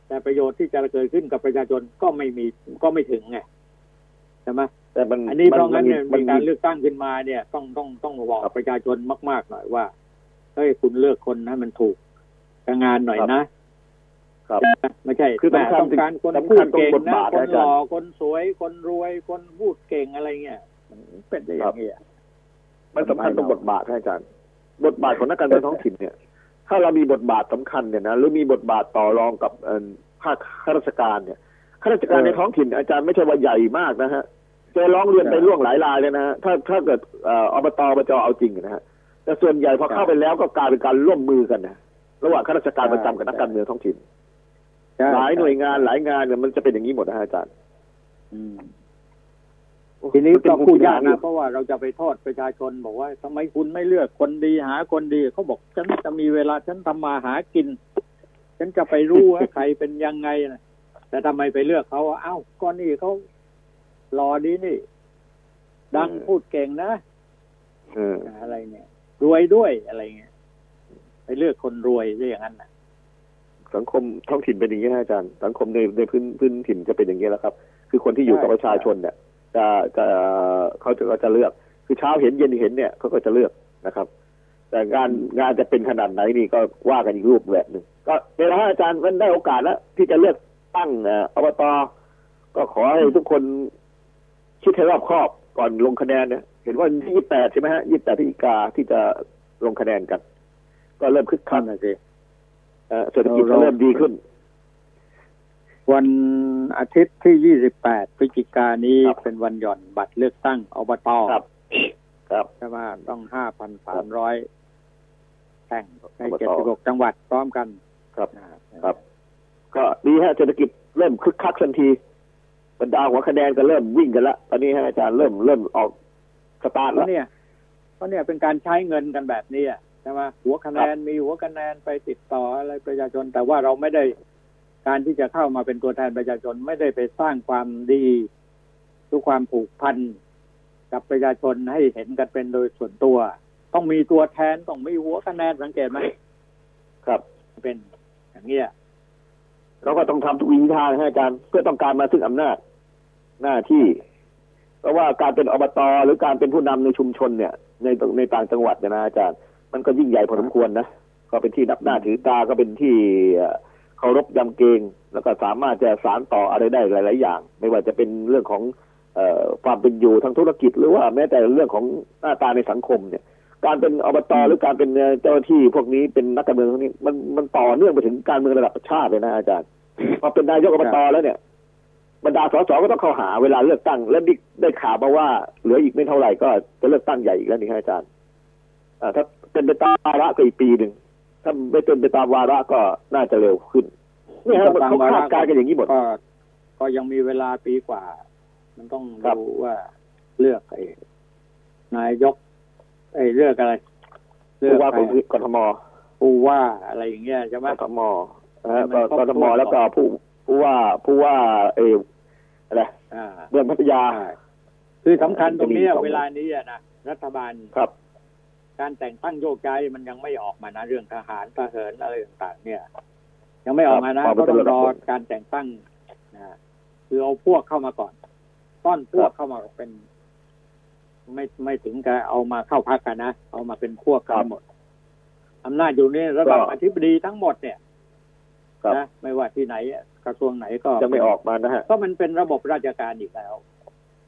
แต่ประโยชน์ที่จะเกิดขึ้นกับประชาชนก็ไม่มีก็ไม่ถึงไงใช่ไหมแต่มันอันนี้เพราะงั้นเนี่ยมัมีการเลือกตั้งขึ้นมาเนี่ย ต้องต้องต้องบอกประชาชนมากๆหน่อยว่าเฮ้ยคุณเลือกคนให้มันถูกกับงานหน่อยนะ ครับไม่ใช่คือแม่สำคัญต้องการคนสำพูคัดญตรงเก่งบทนะบาทคนอาหจารล่อย์คนสวยคนรวยคนพูดเก่งอะไรเงี้ยมันเป็นได้อย่างเงี้ยมันสำคัญตรงบทบาทนะอาจารย์บทบาทของนักการเมืองท้องถิ่นเนี่ย ถ้าเรามีบทบาทสำคัญเนี่ยนะหรือมีบทบาทต่อรองกับเอ่อภาคข้าราชการเนี่ยข้าราชการเออในท้องถิ่นอาจารย์ไม่ใช่ว่าใหญ่มากนะฮะเจอร้องเรียนไปใช่ล่วงหลายรายเลยนะฮะถ้าถ้าเกิดเอ่ออบตอบจเอาจริงนะฮะแต่ส่วนใหญ่พอใช่เข้าไปแล้วก็กลายเป็นการร่วมมือกันนะระหว่างข้าราชการใช่ประจำกับนักการเมืองท้องถิ่นใช่หลายหน่วยงานหลายงานเนี่ยมันจะเป็นอย่างนี้หมดนะฮะอาจารย์อืม ทีนี้ก็พูดยากมันะเพราะว่าเราจะไปโทษประชาชนบอกว่าทำไมคุณไม่เลือกคนดีหาคนดีเขาบอกฉันจะมีเวลาฉันทำมาหากิน ฉันจะไปรู้ว่าใครเป็นยังไงนะแต่ทำไมไปเลือกเขาเอ้าก็นี่เขาหล่อดีนี่ ดังเออพูดเก่งนะเอออะไรเนี่ย รวยด้วยอะไรเงี้ยไปเลือกคนรวยได้อย่างนั้นนะสังคมท้องถิ่นเป็นอย่างนี้ฮะอาจารย์ สังคมในในพื้นพื้นถิ่นจะเป็นอย่างนี้แล้วครับ คือคนที่อยู่กับประชาชนเนี่ย จะจะเขาจะก็จะเลือก คือเช้าเห็นเย็นเห็นเนี่ยเขาก็จะเลือกนะครับ แต่งานงานจะเป็นขนาดไหนนี่ก็ว่ากันอีกรูปแบบหนึ่งก็เวลาอาจารย์มันได้โอกาสแล้วที่จะเลือกตั้งเอ่ออบตก็ขอให้ทุกคนคิดให้รอบคอบก่อนลงคะแนนเนี่ยเห็นว่ายี่แปดใช่ไหมฮะยี่แปดพฤศจิกาที่จะลงคะแนนกัน ก็เริ่มคึกคักนั่นนะสิเอ่อเศรษฐกิจก็เริ่มดีขึ้น วันอาทิตย์ที่ 28 พฤศจิกายนนี้ครับเป็นวันหย่อนบัตรเลือกตั้งอบตครับ ครับใช่ไหมต้อง 5,300แห่งในอบต76 จังหวัดพร้อมกัน ครับนะครับ ก็ดีฮะเศรษฐกิจเริ่มคึกคักทันทีบรรดาหัวคะแนนก็เริ่มวิ่งกันละตอนนี้ฮะอาจารย์เริ่มเริ่มออกสตาร์ทเพแล้วราะเนี่ยเพราะเนี่ยเป็นการใช้เงินกันแบบนี้อะใช่ไหมหัวคะแนนมีหัวคะแนนไปติดต่ออะไรประชาชนแต่ว่าเราไม่ได้ การที่จะเข้ามาเป็นตัวแทนประชาชนไม่ได้ไปสร้างความดีทุกความผูกพันกับประชาชนให้เห็นกันเป็นโดยส่วนตัว ต้องมีตัวแทนต้องมีหัวคะแนนสังเกตไหมครับเป็นอย่างเงี้ยเขาก็ต้องทำทุกวิธีทางให้อาจารย์เพื่อต้องการมาซึ่งอำนาจหน้าที่ เพราะว่าการเป็นอบตหรือการเป็นผู้นำในชุมชนเนี่ย ในในต่างจังหวัดเนี่ยนะอาจารย์ มันก็ยิ่งใหญ่พอสมควรนะก็เป็นที่นับหน้าถือตาก็เป็นที่ เอ่อเคารพยำเกรงแล้วก็สามารถจะสารต่ออะไรได้หลาย ๆ อย่าง ไม่ว่าจะเป็นเรื่องของเอ่อความเป็นอยู่ทางธุรกิจ หรือว่าแม้แต่เรื่องของหน้าตาในสังคมเนี่ย การเป็นอบตหรือการเป็นเจ้าหน้าที่พวกนี้เป็นนักการเมืองพวกนี้มันมันต่อเนื่องไปถึงการเมืองระดับประชาติเลยนะอาจารย์พอเป็นนายกอบตแล้วเนี่ยบรรดาสสก็ต้องเข้าหาเวลาเลือกตั้ง และได้ได้ข่าวมาว่าเหลืออีกไม่เท่าไหร่ก็จะเลือกตั้งใหญ่อีกแล้วนี่ครับอาจารย์อ่าถ้าเป็นไปตามวาระก็อีกปีหนึ่ง ถ้าไม่เป็นไปตามวาระก็น่าจะเร็วขึ้นนี่ฮะมันเขาคาดการณ์กันอย่างนี้หมดก็ก็ยังมีเวลาปีกว่า มันต้องครับดูว่าเลือกไอ้นายกไอ้เลือกอะไรเลือกผู้ว่าของไอ้กทมผู้ว่าอะไรอย่างเงี้ยใช่ไหมกทมนะฮะมันครบกทมถ้วนแล้วก็ผู้ผู้ว่าผู้ว่าเอออะไรอ่าเมืองพัทยาใช่คือสำคัญตรงเนี้ยจะมีสองเวลานี้อะนะรัฐบาลครับ การแต่งตั้งโยกย้ายมันยังไม่ออกมานะเรื่องทหารทหารอะไรต่างๆ เนี่ย ยังไม่ออกมานะครับก็ต้องรอการแต่งตั้งนะคือเอาพวกเข้ามาก่อน ต้อนพวกเข้ามาเป็น ไม่ไม่ถึงกับเอามาเข้าพักกันนะเอามาเป็นพวกกันหมดอำนาจอยู่นี่ระดับอธิบดีทั้งหมดเนี่ยครับนะไม่ว่าที่ไหนกระทรวงไหนก็จะไม่ออกมานะฮะก็มันเป็นระบบราชการอีกแล้ว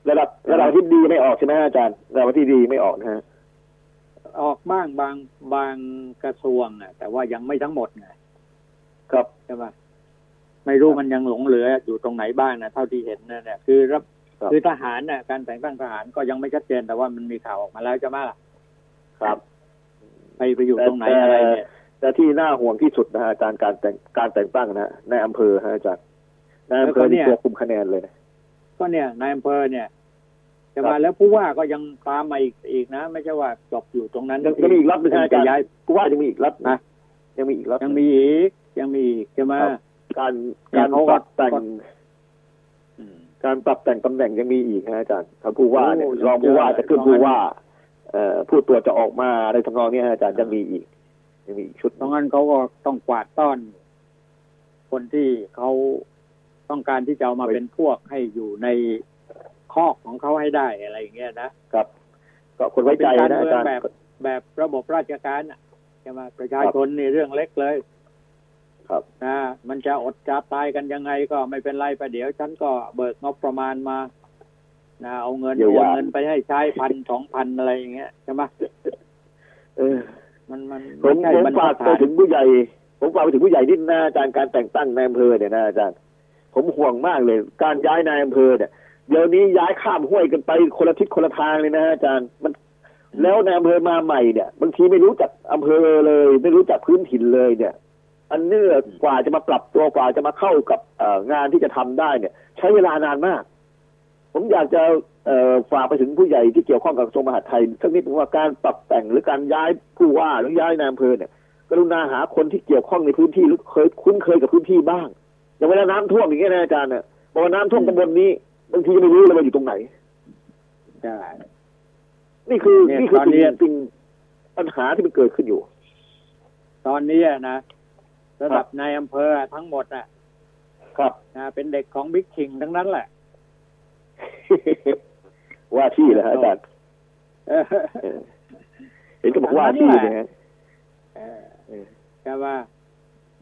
ระดับระดับที่ดีไม่ออกใช่ไหมฮะอาจารย์ระดับที่ดีไม่ออกนะฮะ ออกบ้างบางบางกระทรวงอะแต่ว่ายังไม่ทั้งหมดไงครับใช่ไหมไม่รู้มันยังหลงเหลืออยู่ตรงไหนบ้างนะเท่าที่เห็นนะเนี่ยคือรับครับคือทหารน่ะการแต่งตั้งทหารก็ยังไม่ชัดเจนแต่ว่ามันมีข่าวออกมาแล้วใช่ไหมล่ะ ครับ ไปไปอยู่ตรงไหนแต่อะไรเนี่ยแต่ที่น่าห่วงที่สุดนะฮะอาจารย์การแต่งการแต่งตั้งนะฮะในอำเภอฮะอาจารย์ในอำเภอนี่ตัวคุมคะแนนเลยนะก็เนี่ยนายอำเภอเนี่ย จะครัมาบแล้วผู้ว่าก็ยังตามมาอีกอีกนะ ไม่ใช่ว่าจบอยู่ตรงนั้นยังยังมีอีกล็อตหนึงฮะอาจารย์ย้ายผู้ว่ายังมีอีกล็อตนะยังมีอีกล็อตยังมีอีกยังมีอีกใช่ไหมครับการเนี่ยการเขาก็ปรับแต่งก็อืมการปรับแต่งตำแหน่งยังมีอีกฮะอาจารย์ถ้าผู้ว่าเนี่ยโอ้รองผู้ว่ายังเยอะจะขึ้นรองผู้ว่า เอ่อผู้ตรวจจะออกมาอะไรทำนองเนี้ยฮะอาจารย์จะมีอีกยังมีอีกชุดตรงนั้นเขาก็ต้องกวาดต้อน คนที่เขาต้องการที่จะเอามาเป็นพวกให้อยู่ใน คอกของเขาให้ได้อะไรอย่างเงี้ยนะครับ ก็คนไว้ใจเป็นนะการอาเมืองจารย์แบบแบบระบบราชการน่ะใช่ไหมประชาชนนี่เรื่องเล็กเลย ครับนะมันจะอดจะตายกันยังไงก็ไม่เป็นไรประเดี๋ยวฉันก็เบิกงบประมาณมานะเอาเงินเยียโอวยานเงินไปให้ใช้พันสองพันอะไรอย่างเงี้ยใช่ไหมเออ มันมันผมไใช่ผมบรรฝาทักดไปถึงผู้ใหญ่ ผมฝากไปถึงผู้ใหญ่ที่นะอาจารย์การแต่งตั้งนายอำเภอเนี่ยนะอาจารย์ผมห่วงมากเลย การย้ายนายอำเภอเนี่ย เดี๋ยวนี้ย้ายข้ามห้วยกันไปคนละทิศคนละทางเลยนะอาจารย์มันแล้วนอำเภอมาใหม่เนี่ยบางทีไม่รู้จักอำเภอเลย ไม่รู้จักพื้นถิ่นเลยเนี่ย อันเนื่อกว่าจะมาปรับตัวกว่าจะมาเข้ากับงานที่จะทำได้เนี่ย ใช้เวลานานมาก ผมอยากจะฝากไปถึงผู้ใหญ่ที่เกี่ยวข้องกับกระทรวงมหาดไทยสักนิดว่าการปรับแต่งหรือการย้ายผู้ว่าหรือย้ายนายอำเภอเนี่ย กรุณาหาคนที่เกี่ยวข้องในพื้นที่หรือเคยคุ้นเคยกับพื้นที่บ้างอย่างเวลาน้ำท่วมอย่างเงี้ยนะอาจารย์เนี่ยบอกว่าน้ำท่วมตำบลนี้ บางทีไม่รู้เลยว่าอยู่ตรงไหนใช่นี่คือเนี่ยนี่คือตอนนี้สิ่งสิ่งปัญหาที่มันเกิดขึ้นอยู่ ตอนนี้นะระดับนายอำเภอทั้งหมดน่ะ ครับนะเป็นเด็กของบิ๊กคิงทั้งนั้นแหละ ว่าที่เลยฮะอาจารย์เเออเออเห็นก็บอกว่าที่เนี่ยฮะเออเออใช่ว่า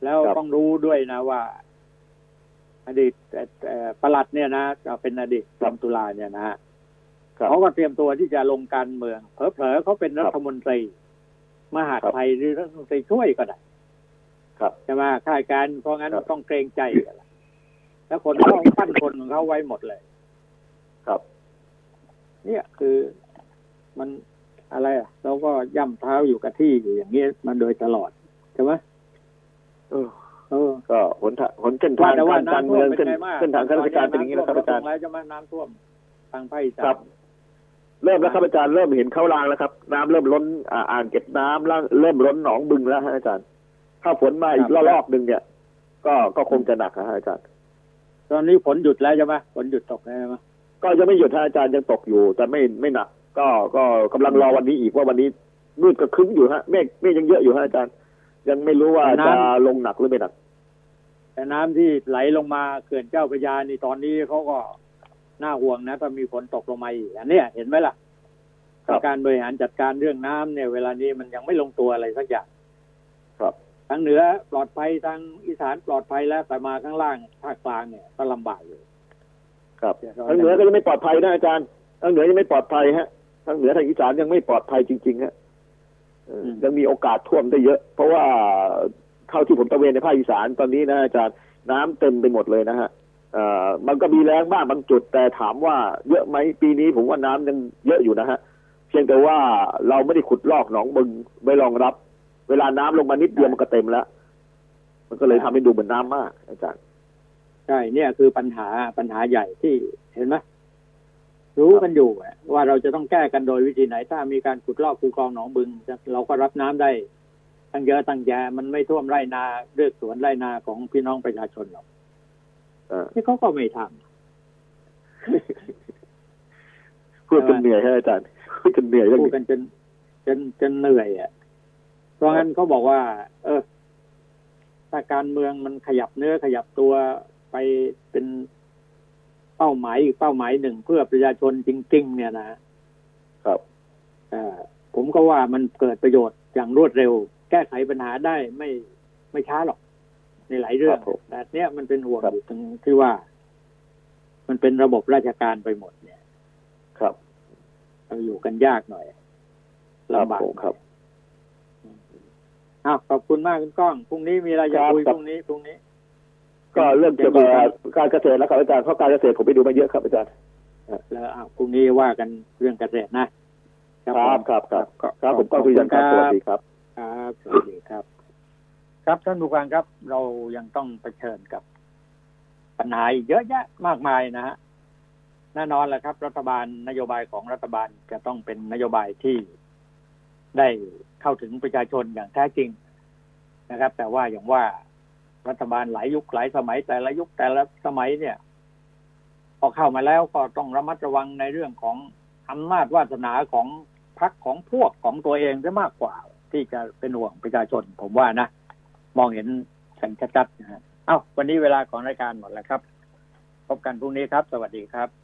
แล้วครับต้องรู้ด้วยนะว่า อดีตเอ่อเอ่อประหลัดเนี่ยนะจะเป็นอดีตกรมตุลาเนี่ยนะฮะครับเขาก็เตรียมตัวที่จะลงการเมืองเผลอๆเขาเป็นรัฐมนตรี มหาดครับไทยหรือรัฐมนตรีช่วยก็ได้ครับใช่ไหมข้าราชการเพราะงั้นครับต้องเกรงใจกันละแล้วคนเขาปั้นคนของเขาไว้หมดเลย ครับ เนี่ยคือมันอะไรอะเราก็ย่ำเท้าอยู่กับที่อยู่อย่างนี้มาโดยตลอดใช่ไหมเออเออ ก็หนทางหนเส้นทาว่างแต่ว่าการน้ำท่เมืวอมงเป็นเส้นไงบ้างเส้นทางข้าราชการเป็นอย่างนี้นะครับอาจารย์ลดลงแล้วจะมาน้ำท่วมทางภาคอีสานครับเริ่มแล้วครับอาจารย์เริ่มเห็นเข้ารางแล้วครับ น้ำเริ่มล้นอ่าอ่างเก็บน้ำแล้วเริ่มล้นหนองบึงแล้วฮะอาจารย์ ถ้าฝนมาอีกรอบๆหนึ่งเนี่ย ก็ก็คงจะหนักนะฮะอาจารย์ ตอนนี้ฝนหยุดแล้วใช่ไหมฝนหยุดตกแล้วใช่ไหมก็ยังไม่หยุดฮะอาจารย์ยังตกอยู่ แต่ไม่ไม่หนัก ก็ก็กำลังรอวันนี้อีกว่าวันนี้มืดก็ครึ้มอยู่ฮะเมฆเมฆยังเยอะอยู่ฮะอาจารย์ ยังไม่รู้ว่าจะลงหนักหรือไม่หนัก แต่น้ำที่ไหลลงมาเขื่อนเจ้าพระยานี่ตอนนี้เขาก็น่าห่วงนะถ้ามีฝนตกลงมาอีกอันเนี้ยเห็นไหมล่ะครับการบริหารจัดการเรื่องน้ำเนี่ย เวลานี้มันยังไม่ลงตัวอะไรสักอย่าง ครับทางเหนือปลอดภัยทางอีสานปลอดภัยแล้วแต่มาข้างล่างภาคกลางเนี่ยก็ลำบากอยู่ ครับเดี๋ยวเราทางเหนือก็ยังไม่ปลอดภัยนะอาจารย์ทางเหนือยังไม่ปลอดภัยฮะทางเหนือทางอีสานยังไม่ปลอดภัยจริงๆฮะเอออ ยังมีโอกาสท่วมได้เยอะ เพราะว่าเท่าที่ผมตะเวนในภาคอีสานตอนนี้นะอาจารย์น้ำเต็มไปหมดเลยนะฮะมันก็มีแรงบ้างบางจุดแต่ถามว่าเยอะไหมปีนี้ผมว่าน้ำยังเยอะอยู่นะฮะเพียงแต่ว่าเราไม่ได้ขุดลอกหนองบึงไว้รองรับ เวลาน้ำลงมานิดเดียวมันก็เต็มแล้ว มันก็เลยทำให้ดูเหมือนน้ำมากอาจารย์ใช่เนี่ยคือปัญหาปัญหาใหญ่ที่เห็นไหม รู้กันอยู่อะว่าเราจะต้องแก้กันโดยวิธีไหน ถ้ามีการขุดลอกคูคลองหนองบึงจะเราก็รับน้ำได้ตั้งเยอะตั้งแยะมันไม่ท่วมไร่นาเลือกสวนไร่นาของพี่น้องประชาชนหรอกเออที่เขาก็ไม่ทำพูดจนเหนื่อยฮะอาจารย์พูดจนเหนื่อยเรื่องพูดนี้กันจนจนจนเหนื่อยอะ เพราะงั้นเขาบอกว่า เออถ้าการเมืองมันขยับเนื้อขยับตัวไปเป็น เป้าหมายอีกเป้าหมายหนึ่งเพื่อประชาชนจริง ๆ เนี่ยนะครับเอ่อผมก็ว่ามันเกิดประโยชน์อย่างรวดเร็ว แก้ไขปัญหาได้ไม่ไม่ช้าหรอก ในหลายเรื่องครับผมแต่เนี้ยมันเป็นห่วงครับอยู่ตรงที่ว่า มันเป็นระบบราชการไปหมดเนี่ย ครับเราอยู่กันยากหน่อยครับลำบากผมครับอ้าวขอบคุณมากคุณก้องพรุ่งนี้มีอะไรจะครับคุยครัพบรุ่งนี้พรุ่งนี้ ก็เรื่องเกี่ยวกับการเกษตรแล้วครับอาจารย์เพราะการเกษตรผมไปดูมาเยอะครับอาจารย์แล้วอ้าวพรุ่งนี้ว่ากันเรื่องเกษตรนะครับผมครับครับก็ครับผมก็คุยกันครับสวัสดีครับครับสวัสดีครับ ครับท่านผู้ฟังครับ เรายังต้องเผชิญกับ ปัญหาอีกเยอะแยะมากมายนะฮะแน่นอนแหละครับ รัฐบาลนโยบายของรัฐบาลจะต้องเป็นนโยบายที่ได้เข้าถึงประชาชนอย่างแท้จริงนะครับ แต่ว่าอย่างว่า รัฐบาลหลายยุคหลายสมัยแต่ละยุคแต่ละสมัยเนี่ยพอเข้ามาแล้วก็ต้องระมัดระวังในเรื่องของอำนาจวาสนาของพรรคของพวกของตัวเองจะมากกว่า ที่จะเป็นห่วงประชาชน ผมว่านะ มองเห็นกันชัดๆนะฮะเอ้าวันนี้เวลาของรายการหมดแล้วครับ พบกันพรุ่งนี้ครับ สวัสดีครับ